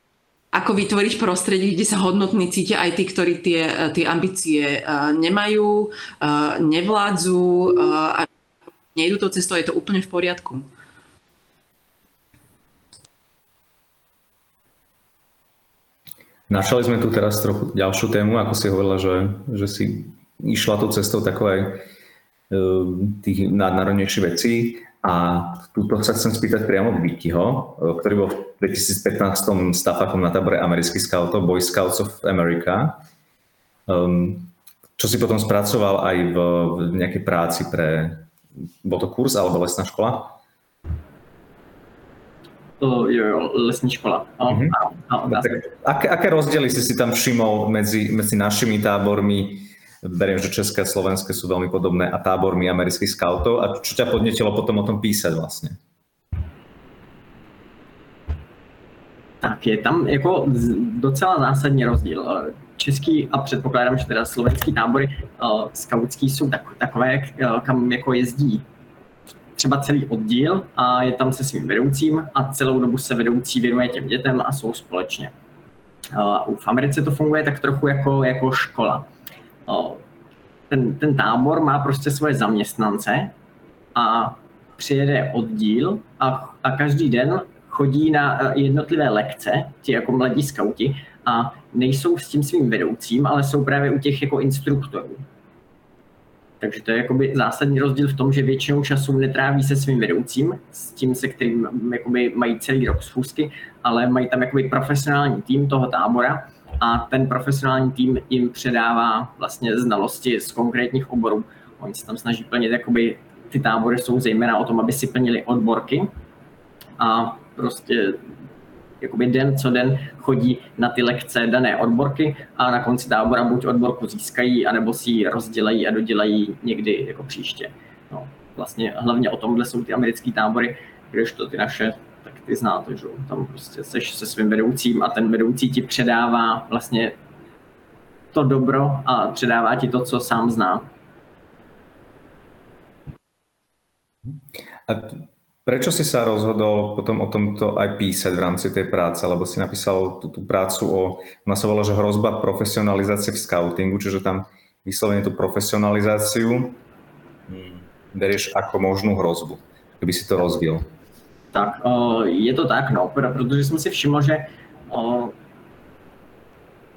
ako vytvoriť prostredie, kde sa hodnotní cítia aj tí, ktorí tie, tie ambície uh, nemajú, uh, nevládzu a nejdu to cestou, je to úplne v poriadku. Našli sme tu teraz trochu ďalšiu tému, ako si hovorila, že, že si išla tú cestou takové tých nadnárodnejších vecí. A túto sa chcem spýtať priamo v Vikiho, ktorý bol v 2015 stafákom na tábore amerických scoutov, Boy Scouts of America, um, čo si potom spracoval aj v, v nejakej práci pre, bol to kurz alebo lesná škola? To jo, lesní škola. Mm-hmm. a, a, a, tak, aké, aké rozdiely si si tam všimol medzi, medzi našimi tábormi, beriem, že české a slovenské sú veľmi podobné a tábormi amerických scoutov. A čo ťa podnetilo potom o tom písať vlastne? Tak je tam jako docela zásadní rozdíl. Český a předpokládám, že teda slovenský tábory uh, skautský jsou tak, takové, uh, kam jako jezdí třeba celý oddíl a je tam se svým vedoucím a celou dobu se vedoucí věnuje těm dětem a jsou společně. v Americe to funguje tak trochu jako, jako škola. Ten, ten tábor má prostě svoje zaměstnance a přijede oddíl a, a každý den chodí na jednotlivé lekce, ti jako mladí skauti, a nejsou s tím svým vedoucím, ale jsou právě u těch jako instruktorů. Takže to je jakoby zásadní rozdíl v tom, že většinou času netráví se svým vedoucím, s tím, se kterým jakoby mají celý rok schůzky, ale mají tam jakoby profesionální tým toho tábora a ten profesionální tým jim předává vlastně znalosti z konkrétních oborů. Oni se tam snaží plnit, jakoby ty tábory jsou zejména o tom, aby si plnili odborky a prostě jakoby den co den chodí na ty lekce dané odborky a na konci tábora buď odborku získají, anebo si ji rozdělají a dodělají někdy jako příště. No, vlastně hlavně o tomhle jsou ty americké tábory, to ty naše, tak ty znáte, že tam prostě seš se svým vedoucím a ten vedoucí ti předává vlastně to dobro a předává ti to, co sám zná. A Prečo si sa rozhodol potom o tomto aj písať v rámci tej práce, lebo si napísal tú, tú prácu o, ona sa volá, že hrozba profesionalizácie v scoutingu, čiže tam vyslovene tú profesionalizáciu hm, berieš ako možnú hrozbu, keby si to rozbil. Tak, je to tak, no, protože jsem si všiml, že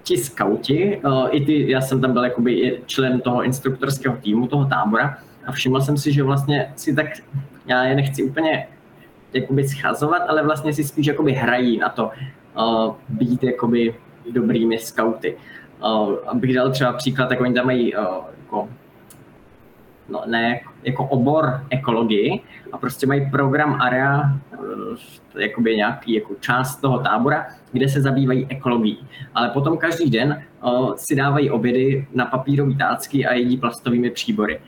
ti skauti, i ty, já jsem tam byl jakoby člen toho instruktorského týmu, toho tábora, a všiml jsem si, že vlastně si tak já je nechci úplně jakoby schazovat, ale vlastně si spíš jakoby hrají na to být jakoby dobrými skauty. Abych dal třeba příklad, tak oni tam mají jako, no, ne, jako obor ekologii a prostě mají program area, uh, jakoby nějaký jako část toho tábora, kde se zabývají ekologií. Ale potom každý den uh, si dávají obědy na papírové tácky a jedí plastovými příbory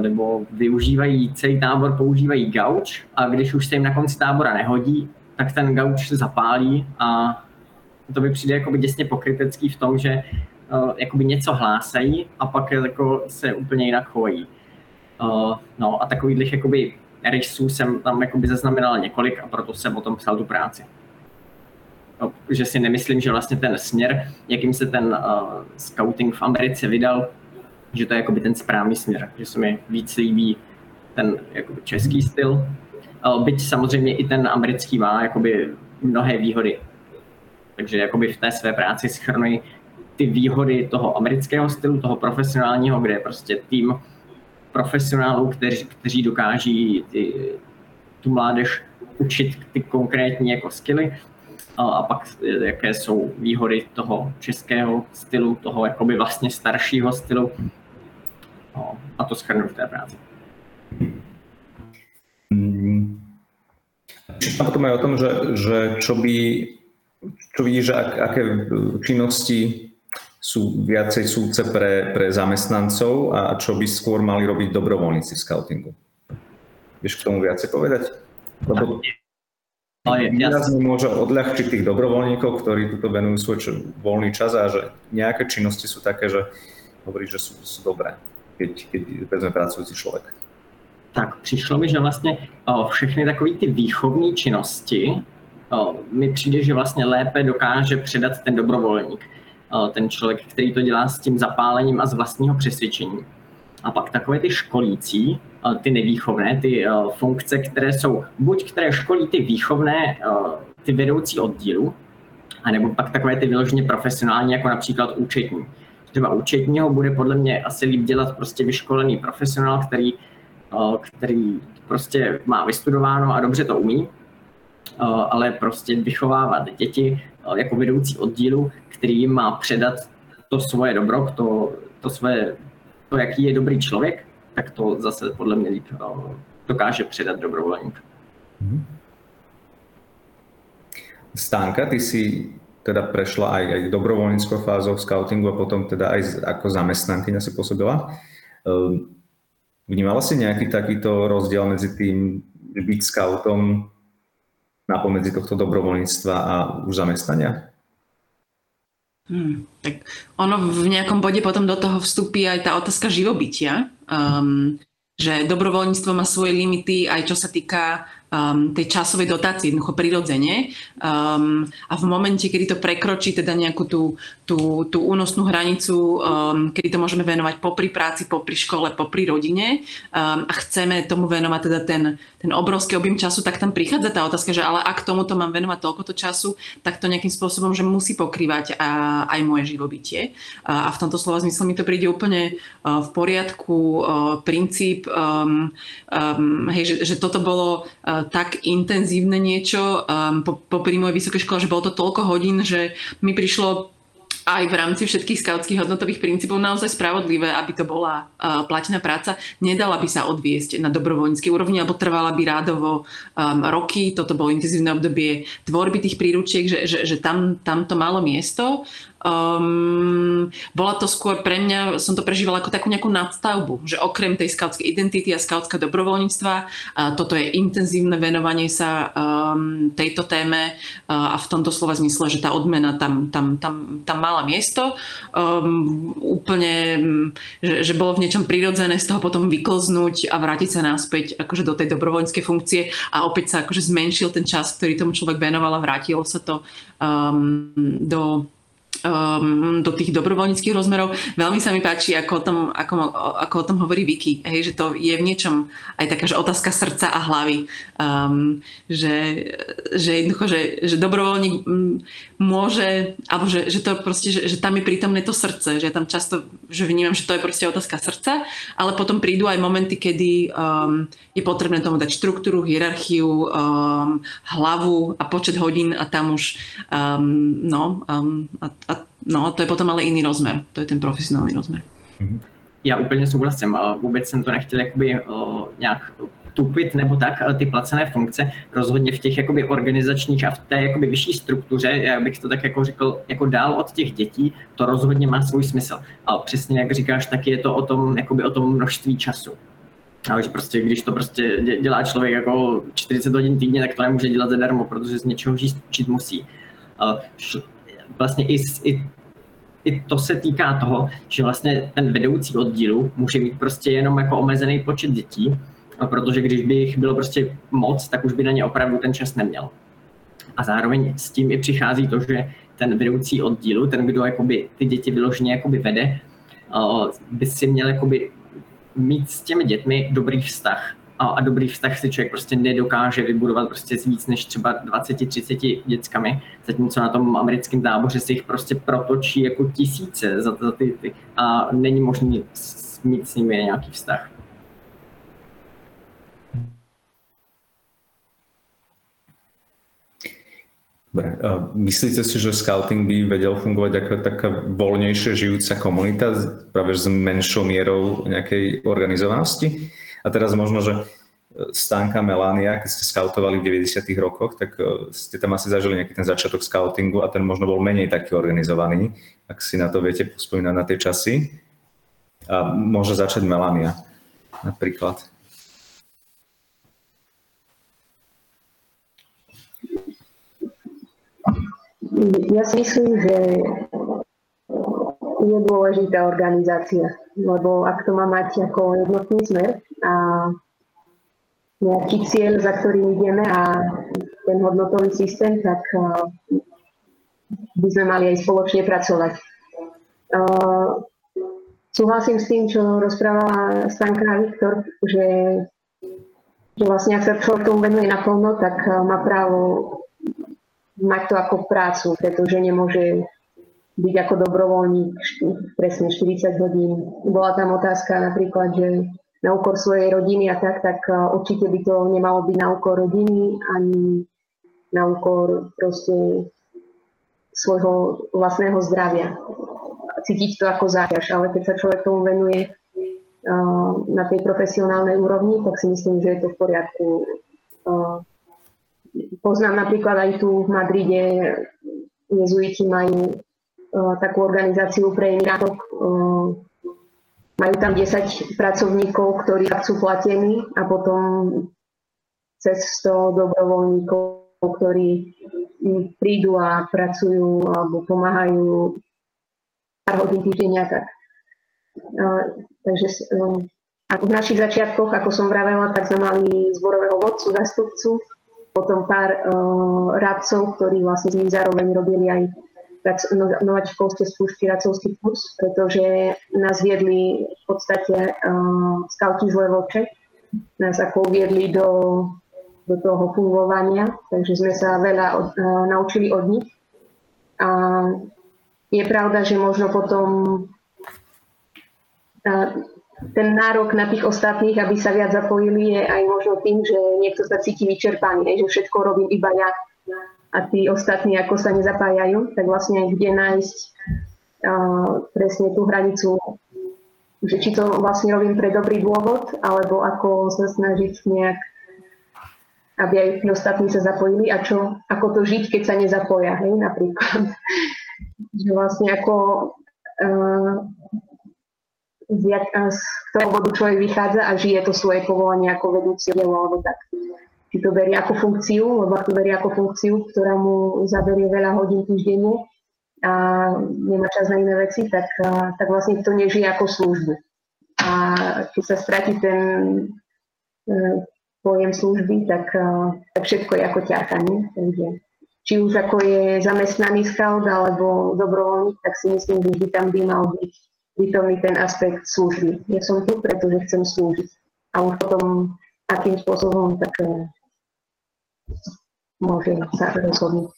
nebo využívají celý tábor, používají gauč a když už se jim na konci tábora nehodí, tak ten gauč zapálí a to by přijde jakoby děsně pokrytecký v tom, že uh, jakoby něco hlásají a pak jako se úplně jinak chovají. Uh, no a takových jakoby rysů jsem tam jakoby zaznamenal několik a proto jsem o tom psal tu práci. No, že si nemyslím, že vlastně ten směr, jakým se ten uh, scouting v Americe vydal, že to je jakoby ten správný směr, že se mi víc líbí ten jakoby český styl. Byť samozřejmě i ten americký má jakoby mnohé výhody. Takže jakoby v té své práci schrnuji ty výhody toho amerického stylu, toho profesionálního, kde je prostě tým profesionálů, kteří, kteří dokáží ty, tu mládež učit ty konkrétní jako skily a pak jaké jsou výhody toho českého stylu, toho jakoby vlastně staršího stylu, No, a to schrnu v té práci. Mm. A potom aj o tom, že, že čo by, čo vidíš, že ak, aké činnosti sú viacej súce pre, pre zamestnancov a čo by skôr mali robiť dobrovoľníci v scoutingu. Vieš k tomu viacej povedať? Lebo výrazne môže odľahčiť tých dobrovoľníkov, ktorí tuto venujú svoj voľný čas a že nejaké činnosti sú také, že hovorí, že sú, sú dobré keď, keď vezme pracující člověk. Tak přišlo mi, že vlastně o, všechny takové ty výchovní činnosti o, mi přijde, že vlastně lépe dokáže předat ten dobrovolník. O, ten člověk, který to dělá s tím zapálením a z vlastního přesvědčení. A pak takové ty školící, ty nevýchovné, ty funkce, které jsou buď které školí ty výchovné, ty vedoucí oddílu, anebo pak takové ty vyloženě profesionální, jako například účetní třeba účetního bude podle mě asi líp dělat prostě vyškolený profesionál, který, který prostě má vystudováno a dobře to umí, ale prostě vychovávat děti jako vedoucí oddílu, který má předat to svoje dobro, to, to, svoje, to jaký je dobrý člověk, tak to zase podle mě líp dokáže předat dobrovolník. Mhm. Stánka, ty si teda prešla aj, aj dobrovoľníckou fázou scoutingu a potom teda aj ako zamestnankyňa si pôsobila. Ehm, vnímala si nejaký takýto rozdiel medzi tým byť scoutom napomedzi tohto dobrovoľníctva a už zamestnania? Hmm, tak ono v nejakom bode potom do toho vstupí aj tá otázka živobytia, um, že dobrovoľníctvo má svoje limity aj čo sa týka um, tej časovej dotácie, jednoducho prirodzene. Um, a v momente, kedy to prekročí teda nejakú tú, tú, tú únosnú hranicu, um, kedy to môžeme venovať popri práci, popri škole, popri rodine um, a chceme tomu venovať teda ten, ten obrovský objem času, tak tam prichádza tá otázka, že ale ak tomuto mám venovať toľkoto času, tak to nejakým spôsobom, že musí pokrývať a, aj moje živobytie. A, a v tomto slova zmysle mi to príde úplne uh, v poriadku, uh, princíp, um, um, hej, že, že toto bolo uh, tak intenzívne niečo um, po, popri mojej vysokej škole, že bolo to toľko hodín, že mi prišlo aj v rámci všetkých skautských hodnotových princípov naozaj spravodlivé, aby to bola uh, platená práca. Nedala by sa odviesť na dobrovoľníckej úrovni, alebo trvala by rádovo um, roky. Toto bolo intenzívne obdobie tvorby tých príručiek, že, že, že tam, tam to malo miesto. Um, bola to skôr pre mňa, som to prežívala ako takú nejakú nadstavbu, že okrem tej skautskej identity a skautského dobrovoľníctva, uh, toto je intenzívne venovanie sa um, tejto téme uh, a v tomto slova zmysle, že tá odmena tam, tam, tam, tam mala miesto. Um, úplne, že, že bolo v niečom prirodzené z toho potom vyklznúť a vrátiť sa naspäť akože do tej dobrovoľníckej funkcie a opäť sa akože zmenšil ten čas, ktorý tomu človek venoval a vrátilo sa to um, do um, do tých dobrovoľníckých rozmerov. Veľmi sa mi páči, ako o tom, ako, ako o tom hovorí Vicky, hej, že to je v niečom aj taká že otázka srdca a hlavy. Um, že, že jednoducho, že, že dobrovoľník môže, alebo že, že to proste, že, že tam je prítomné to srdce, že tam často, že vnímam, že to je proste otázka srdca, ale potom prídu aj momenty, kedy um, je potrebné tomu dať štruktúru, hierarchiu, um, hlavu a počet hodín a tam už um, no, um, a, a no, to je potom ale iný rozmer. To je ten profesionální rozmer. Mhm. Já úplně souhlasím. Vůbec jsem to nechtěl jakoby nějak tupit nebo tak ty placené funkce rozhodně v těch jakoby organizačních a v té jakoby vyšší struktuře, já bych to tak jako řekl, jako dál od těch dětí, to rozhodně má svůj smysl. A přesně jak říkáš, tak je to o tom, jakoby o tom množství času. Ale že prostě, když to prostě dělá člověk jako 40 hodin týdně, tak to nemůže dělat zadarmo, protože z něčeho žít musí vlastně i, i, i to se týká toho, že vlastně ten vedoucí oddílu může mít prostě jenom jako omezený počet dětí, protože když by jich bylo prostě moc, tak už by na ně opravdu ten čas neměl. A zároveň s tím i přichází to, že ten vedoucí oddílu, ten, kdo jakoby ty děti vyloženě jakoby vede, by si měl jakoby mít s těmi dětmi dobrý vztah a, a dobrý vztah si člověk prostě nedokáže vybudovat prostě s víc než třeba 20-30 dětskami, zatímco na tom americkém táboře si jich prostě protočí jako tisíce za, za ty, ty a není možné mít s nimi nějaký vztah. Dobre. Myslíte si, že scouting by vedel fungovať ako taká voľnejšie žijúca komunita práve s menšou mierou nejakej organizovanosti? A teraz možno, že e, Stanka Melania, keď ste scoutovali v 90. rokoch, tak e, ste tam asi zažili nejaký ten začiatok scoutingu a ten možno bol menej taký organizovaný, ak si na to viete pospomínať na tie časy. A môže začať Melania napríklad. Ja si myslím, že je dôležitá organizácia, lebo ak to má mať ako jednotný smer a nejaký cieľ, za ktorým ideme a ten hodnotový systém, tak by sme mali aj spoločne pracovať. Súhlasím s tým, čo rozprávala Stanka a Viktor, že, že vlastne ak sa človek tomu venuje naplno, tak má právo mať to ako prácu, pretože nemôže byť ako dobrovoľník presne 40 hodín. Bola tam otázka napríklad, že na úkor svojej rodiny a tak, tak určite by to nemalo byť na úkor rodiny ani na úkor proste svojho vlastného zdravia. Cítiť to ako záťaž, ale keď sa človek tomu venuje na tej profesionálnej úrovni, tak si myslím, že je to v poriadku. Poznám napríklad aj tu v Madride, jezuiti majú Eh, takú organizáciu pre imigrantov. Eh, majú tam 10 pracovníkov, ktorí sú platení a potom cez 100 dobrovoľníkov, ktorí prídu a pracujú alebo pomáhajú pár hodín týždenia. Tak. Eh, takže A v našich začiatkoch, ako som vravela, tak sme mali zborového vodcu, zastupcu, potom pár uh, radcov, ktorí vlastne s ním zároveň robili aj no, nováčkovské skúšky, radcovský kurz, pretože nás viedli v podstate uh, skauti z Levoče, nás ako uviedli do, do toho fungovania, takže sme sa veľa od, uh, naučili od nich. A je pravda, že možno potom uh, ten nárok na tých ostatných, aby sa viac zapojili, je aj možno tým, že niekto sa cíti vyčerpaný, že všetko robím iba ja a tí ostatní ako sa nezapájajú, tak vlastne kde nájsť uh, presne tú hranicu, že či to vlastne robím pre dobrý dôvod, alebo ako sa snažiť nejak aby aj tí ostatní sa zapojili a čo, ako to žiť, keď sa nezapoja, hej, napríklad. že vlastne ako uh, z toho bodu človek vychádza a žije to svoje povolanie ako vedúci alebo tak. Či to berie ako funkciu, lebo to berie ako funkciu, ktorá mu zaberie veľa hodín týždenne a nemá čas na iné veci, tak, tak vlastne to nežije ako službu. A keď sa stratí ten e, pojem služby, tak, tak všetko je ako ťarkanie. Takže či už ako je zamestnaný scout alebo dobrovoľník, tak si myslím, že by tam by mal byť vyplniť ten aspekt služby. Ja som tu, pretože chcem slúžiť. A už potom, akým spôsobom, tak eh, môže sa rozhodnúť.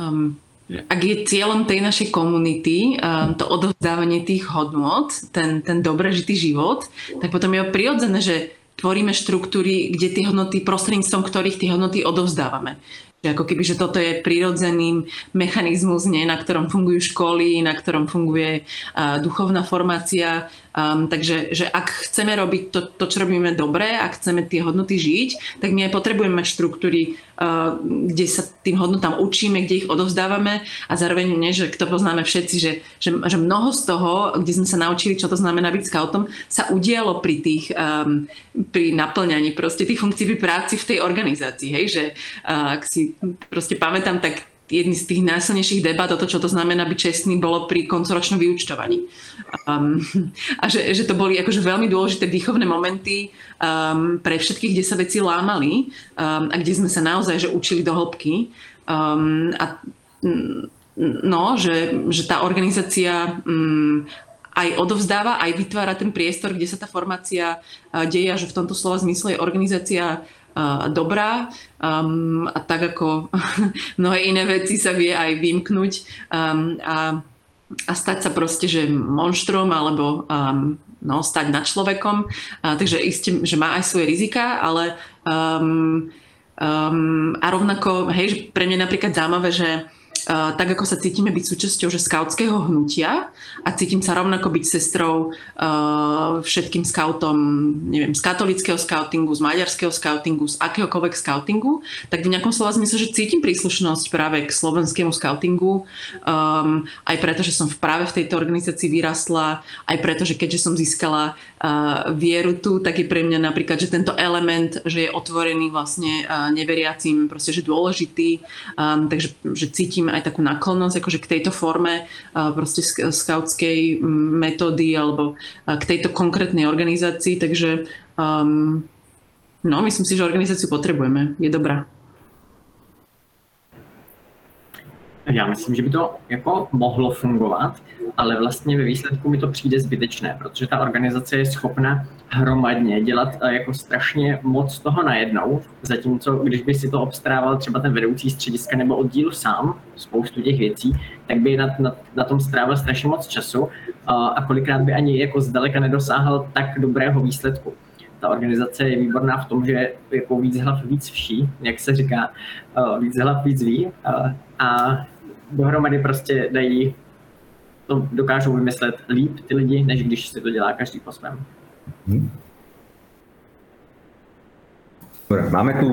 Um, ak je cieľom tej našej komunity um, to odovzdávanie tých hodnot, ten, ten dobre žitý život, tak potom je prirodzené, že tvoríme štruktúry, kde tie hodnoty, prostredníctvom ktorých tie hodnoty odovzdávame. Ako keby, že toto je prirodzený mechanizmus, nie, na ktorom fungujú školy, na ktorom funguje uh, duchovná formácia. Um, takže že ak chceme robiť to, to, čo robíme dobre, ak chceme tie hodnoty žiť, tak my aj potrebujeme mať štruktúry, uh, kde sa tým hodnotám učíme, kde ich odovzdávame a zároveň, nie, že to poznáme všetci, že, že, že mnoho z toho, kde sme sa naučili, čo to znamená byť scoutom, sa udialo pri tých, um, pri naplňaní proste tých funkcií pri práci v tej organizácii. Hej? Že uh, ak si proste pamätám, tak jedný z tých najsilnejších debat o to, čo to znamená byť čestný, bolo pri koncoročnom vyučtovaní. Um, a že, že to boli akože veľmi dôležité výchovné momenty um, pre všetkých, kde sa veci lámali um, a kde sme sa naozaj že učili do hĺbky. Um, a no, že, že tá organizácia um, aj odovzdáva, aj vytvára ten priestor, kde sa tá formácia deje a že v tomto slova zmysle je organizácia dobrá um, a tak ako mnohé iné veci sa vie aj vymknúť um, a, a stať sa proste, že monštrom alebo um, no, stať nad človekom. Uh, takže isté, že má aj svoje rizika, ale um, um, a rovnako, hej, pre mňa napríklad zaujímavé, že Tak ako sa cítime byť súčasťou že skautského hnutia a cítim sa rovnako byť sestrou uh, všetkým skautom, neviem, z katolického skautingu, z maďarského skautingu, z akéhokoľvek skautingu, tak v nejakom slova zmysle, že cítim príslušnosť práve k slovenskému skautingu, um, aj preto, že som práve v tejto organizácii vyrastla, aj preto, že keďže som získala vieru tu, tak je pre mňa napríklad, že tento element, že je otvorený vlastne uh, neveriacím, proste, že dôležitý, um, takže že cítim aj takú náklonnosť akože k tejto forme proste skautskej metódy alebo k tejto konkrétnej organizácii, takže um, no, myslím si, že organizáciu potrebujeme, je dobrá. Já myslím, že by to jako mohlo fungovat, ale vlastně ve výsledku mi to přijde zbytečné, protože ta organizace je schopna hromadně dělat eh, jako strašně moc toho najednou, zatímco když by si to obstarával třeba ten vedoucí střediska nebo oddíl sám, spoustu těch věcí, tak by na, na, na tom strávil strašně moc času a, a kolikrát by ani jako zdaleka nedosáhl tak dobrého výsledku. Ta organizace je výborná v tom, že jako víc hlav víc vší, jak se říká, eh, víc hlav víc ví a dohromady prostě dají, to dokážou vymyslet líp ty lidi, než když si to dělá každý po svém. Hmm. Dobre, máme tu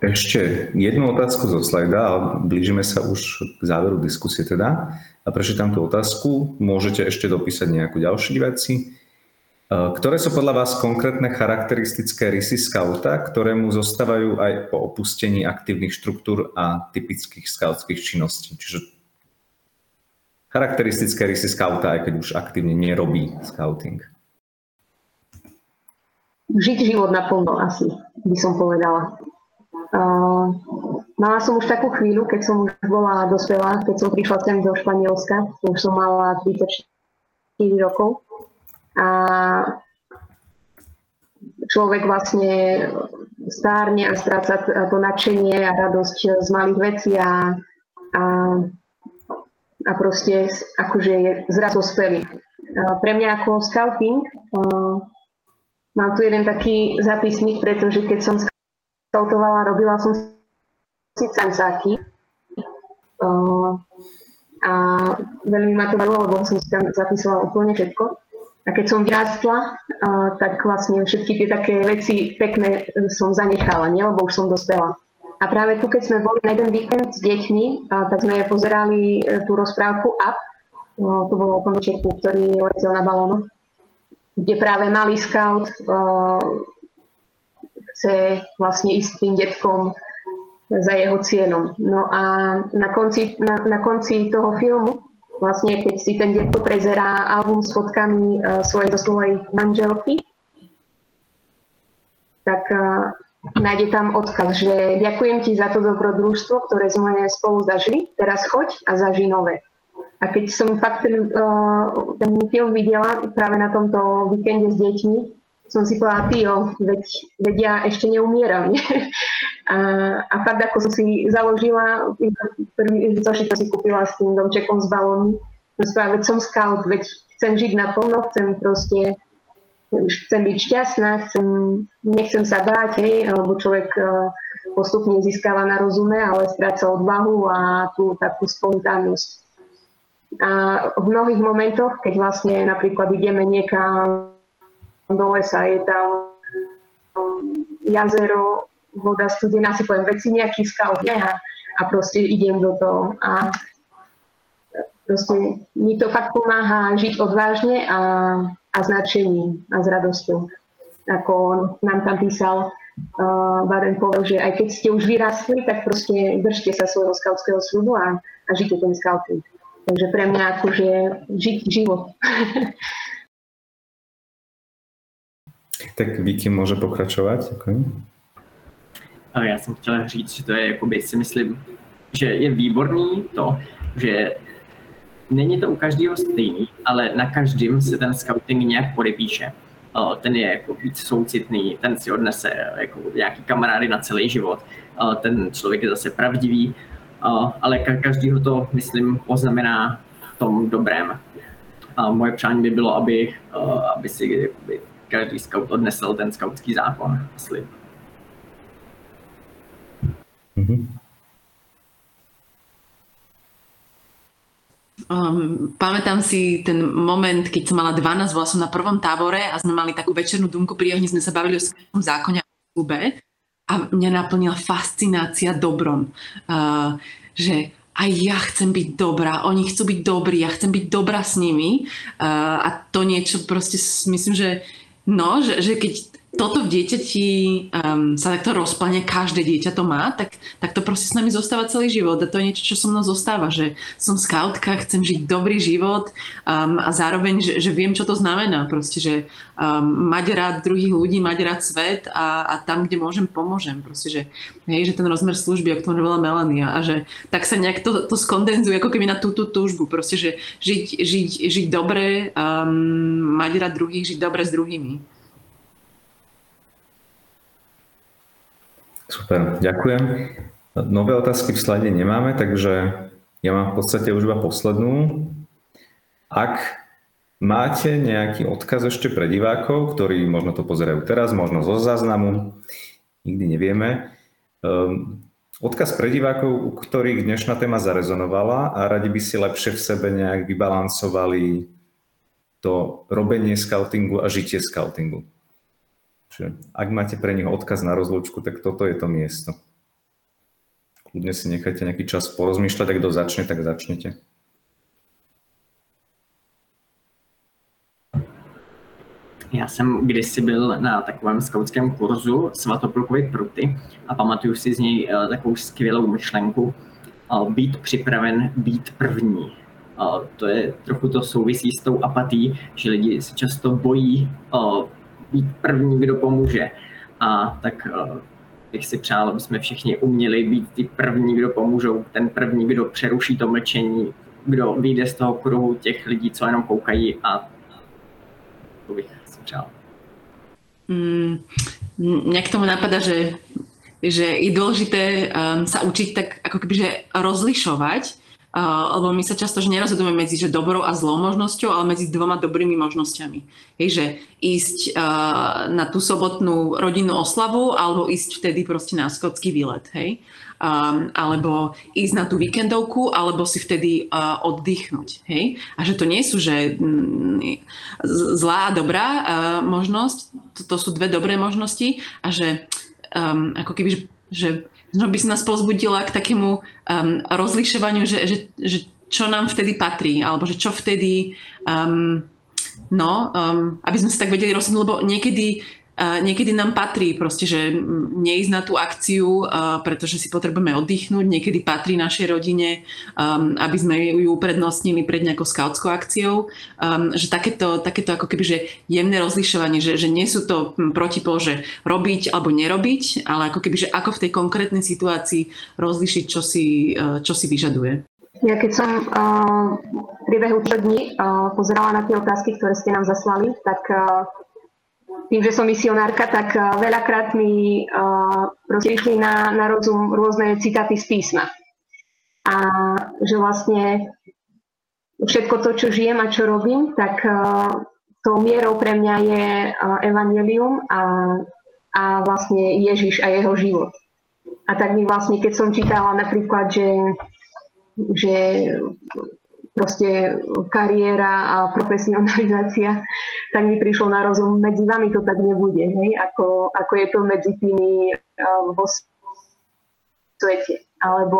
ešte jednu otázku zo slajda, ale blížime sa už k záveru diskusie teda. A prečítam tú otázku. Môžete ešte dopísať nejakú ďalšie veci. E, ktoré sú podľa vás konkrétne charakteristické rysy skauta, ktoré mu zostávajú aj po opustení aktívnych štruktúr a typických skautských činností? Čiže charakteristické rysy skauta, aj keď už aktívne nerobí scouting? Žiť život naplno asi, by som povedala. Uh, mala som už takú chvíľu, keď som už bola dospelá, keď som prišla sem do Španielska, už som mala 34 rokov. A človek vlastne stárne a stráca to nadšenie a radosť z malých vecí a, a, a proste akože je zraz ospelý. Pre mňa ako scouting mám tu jeden taký zápisník, pretože keď som scoutovala, robila som si cenzáky a veľmi ma to bavilo, lebo som si tam zapísala úplne všetko. A keď som vyrástla, tak vlastne všetky tie také veci pekné som zanechala, nie? lebo už som dospela. A práve tu, keď sme boli na jeden víkend s deťmi, tak sme pozerali e, tú rozprávku Up, to bolo o končerku, ktorý letel na balónu, kde práve malý scout chce vlastne ísť tým detkom za jeho cieľom. No a na konci, na, na konci toho filmu vlastne keď si ten detko prezerá album s fotkami uh, svojej svojej manželky, tak uh, nájde tam odkaz, že ďakujem ti za to dobrodružstvo, ktoré sme spolu zažili, teraz choď a zaži nové. A keď som fakt ten, uh, ten film videla práve na tomto víkende s deťmi, som si povedala, tyjo, veď, veď ja ešte neumieram. A, a fakt ako som si založila, prvý zošit si kúpila s tým domčekom s balónmi, som veď som scout, veď chcem žiť naplno, chcem proste, chcem byť šťastná, chcem, nechcem sa báť, hej, alebo človek uh, postupne získava na rozume, ale stráca odvahu a tú takú spontánnosť. A v mnohých momentoch, keď vlastne napríklad ideme niekam do lesa, je tam jazero, voda studená, si poviem, veci nejaký skal a, a proste idem do toho. A proste mi to fakt pomáha žiť odvážne a, a značením a s radosťou. Ako nám tam písal uh, Baden Polo, že aj keď ste už vyrastli, tak proste držte sa svojho skautského slubu a, a žite ten scouting. Takže pre mňa akože žiť život. Tak Vicky může pokračovat. Okay. Já jsem chtěl říct, že to je, jakoby, si myslím, že je výborný to, že není to u každého stejný, ale na každém se ten scouting nějak podepíše. Ten je jako víc soucitný, ten si odnese jako nějaký kamarády na celý život, ten člověk je zase pravdivý, ale každýho to, myslím, poznamená v tom dobrém. A moje přání by bylo, aby, aby si jakoby, každý scout odnesl ten scoutský zákon slib. Mm-hmm. Um, pamätám si ten moment, keď som mala 12, bola som na prvom tábore a sme mali takú večernú dumku pri ohni, sme sa bavili o skrátkom zákone a klube a mňa naplnila fascinácia dobrom. Uh, že aj ja chcem byť dobrá, oni chcú byť dobrí, ja chcem byť dobrá s nimi uh, a to niečo proste myslím, že No, že, že keď toto v dieťati um, sa takto rozplane, každé dieťa to má, tak, tak to proste s nami zostáva celý život. A to je niečo, čo so mnou zostáva, že som skautka, chcem žiť dobrý život um, a zároveň, že, že viem, čo to znamená. Proste, že um, mať rád druhých ľudí, mať rád svet a, a tam, kde môžem, pomôžem. Proste, že, hej, že ten rozmer služby, ako to hovorila Melania, a že tak sa nejak to, to skondenzuje ako keby na túto túžbu. Proste, že žiť, žiť, žiť dobre, um, mať rád druhých, žiť dobre s druhými. Super, ďakujem. Nové otázky v slade nemáme, takže ja mám v podstate už iba poslednú. Ak máte nejaký odkaz ešte pre divákov, ktorí možno to pozerajú teraz, možno zo záznamu, nikdy nevieme, um, odkaz pre divákov, u ktorých dnešná téma zarezonovala a radi by si lepšie v sebe nejak vybalancovali to robenie scoutingu a žitie scoutingu. Čiže ak máte pre nich odkaz na rozlúčku, tak toto je to miesto. Kľudne si nechajte nejaký čas porozmýšľať, ak kto začne, tak začnete. Já jsem kdysi byl na takovém skautském kurzu Svatoplukovy pruty a pamatuju si z něj eh, takovou skvělou myšlenku eh, být připraven být první. A to je trochu to souvisí s tou apatí, že lidi se často bojí být první, kdo pomůže. A tak bych si přál, aby jsme všichni uměli být ty první, kdo pomůžou, ten první, kdo přeruší to mlčení, kdo vyjde z toho kruhu těch lidí, co jenom koukají a to bych si přál. Mm, mňa k tomu napadá, že, že je dôležité um, sa učiť tak ako keby, že Lebo my sa často že nerozhodujeme medzi že dobrou a zlou možnosťou, ale medzi dvoma dobrými možnosťami. Hej, že ísť uh, na tú sobotnú rodinnú oslavu alebo ísť vtedy proste na skotský výlet. Hej? Um, alebo ísť na tú víkendovku alebo si vtedy uh, oddychnúť. Hej? A že to nie sú že mm, zlá a dobrá uh, možnosť, to, to sú dve dobré možnosti a že um, ako keby, že, že no by som nás pozbudila k takému um, rozlišovaniu, že, že, že čo nám vtedy patrí, alebo že čo vtedy, um, no, um, aby sme sa tak vedeli rozhodnúť, lebo niekedy niekedy nám patrí proste, že neísť na tú akciu, pretože si potrebujeme oddychnúť, niekedy patrí našej rodine, um, aby sme ju uprednostnili pred nejakou skautskou akciou, um, že takéto, takéto ako keby, že jemné rozlišovanie, že, že nie sú to protipol, že robiť alebo nerobiť, ale ako keby, že ako v tej konkrétnej situácii rozlišiť, čo si, uh, čo si vyžaduje. Ja keď som uh, v priebehu dní uh, pozerala na tie otázky, ktoré ste nám zaslali, tak uh, tým, že som misionárka, tak eh, veľakrát mi proste išli na, na rozum rôzne citáty z písma. A že vlastne všetko to, čo žijem a čo robím, tak uh, tou mierou pre mňa je evanelium a, a vlastne Ježiš a jeho život. A tak mi vlastne, keď som čítala napríklad, že, že proste kariéra a profesionalizácia, tak mi prišlo na rozum, medzi vami to tak nebude, hej? Ako, ako je to medzi tými uh, vo svete. Alebo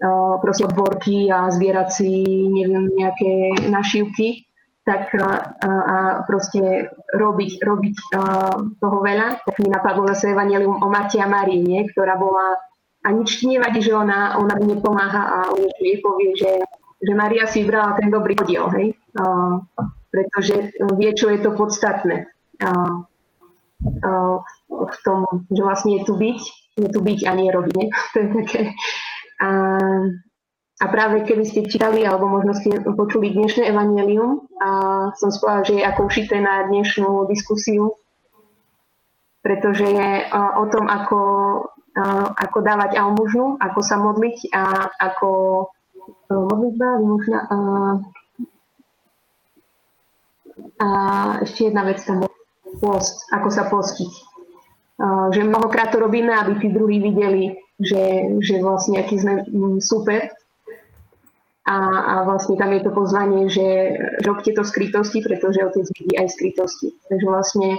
uh, proste odborky a zbierať si, neviem, nejaké našivky, tak uh, a proste robiť, robiť uh, toho veľa, tak mi napadlo zase Evangelium o Marti a Marii, nie? ktorá bola a nič ti nevadí, že ona, ona mi nepomáha a on jej povie, že, že Maria si vybrala ten dobrý podiel, hej? Uh, pretože vie, čo je to podstatné. Uh, uh, v tom, že vlastne je tu byť, je tu byť a nie robiť. Ne? To je. A, práve keby ste čítali, alebo možno ste počuli dnešné evanelium, a som spovedala, že je ako ušité na dnešnú diskusiu, pretože je o tom, ako ako dávať almužnu, ako sa modliť a ako e, modlitba, vymužna. A, a ešte jedna vec tam post, ako sa postiť. A, že mnohokrát to robíme, aby tí druhí videli, že, že vlastne aký sme super. A, a vlastne tam je to pozvanie, že robte to skrytosti, pretože otec vidí aj skrytosti. Takže vlastne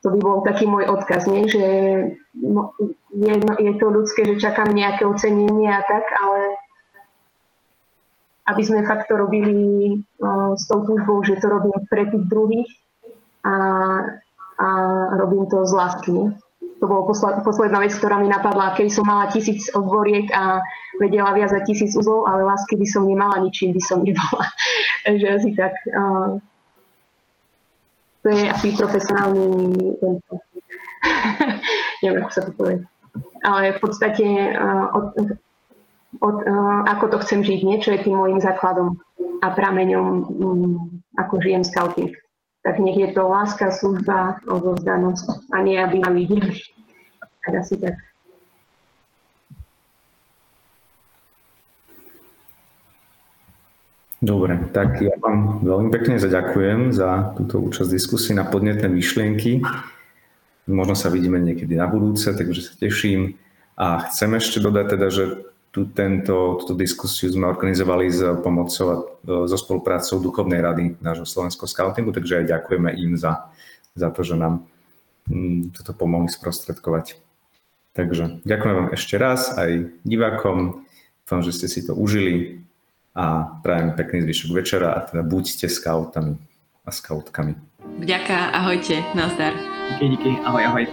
to by bol taký môj odkaz, nie? že no, je, je to ľudské, že čakám nejaké ocenenie a tak, ale aby sme fakt to robili s tou túžbou, že to robím pre tých druhých a, a robím to z lásky. To bola posled, posledná vec, ktorá mi napadla, keď som mala tisíc odboriek a vedela viazať tisíc uzlov, ale lásky by som nemala, ničím by som nebola. Takže asi tak. Uh, to je asi profesionálny neviem, ako sa to povie. Ale v podstate uh, od, od, uh, ako to chcem žiť, niečo je tým môjim základom a prameňom, um, ako žijem scouting. Tak nech je to láska, služba, odovzdanosť a nie, aby ma videli. Tak asi tak. Dobre, tak ja vám veľmi pekne zaďakujem za túto účasť diskusii na podnetné myšlienky. Možno sa vidíme niekedy na budúce, takže sa teším. A chcem ešte dodať teda, že tu tento, túto diskusiu sme organizovali s pomocou a so spoluprácou Duchovnej rady nášho slovenského scoutingu, takže aj ďakujeme im za, za to, že nám mm, toto pomohli sprostredkovať. Takže ďakujem vám ešte raz aj divákom. Dúfam, že ste si to užili a prajem pekný zvyšok večera a teda buďte skautami a skautkami. Vďaka, ahojte, nazdar. Díky, díky, ahoj, ahoj.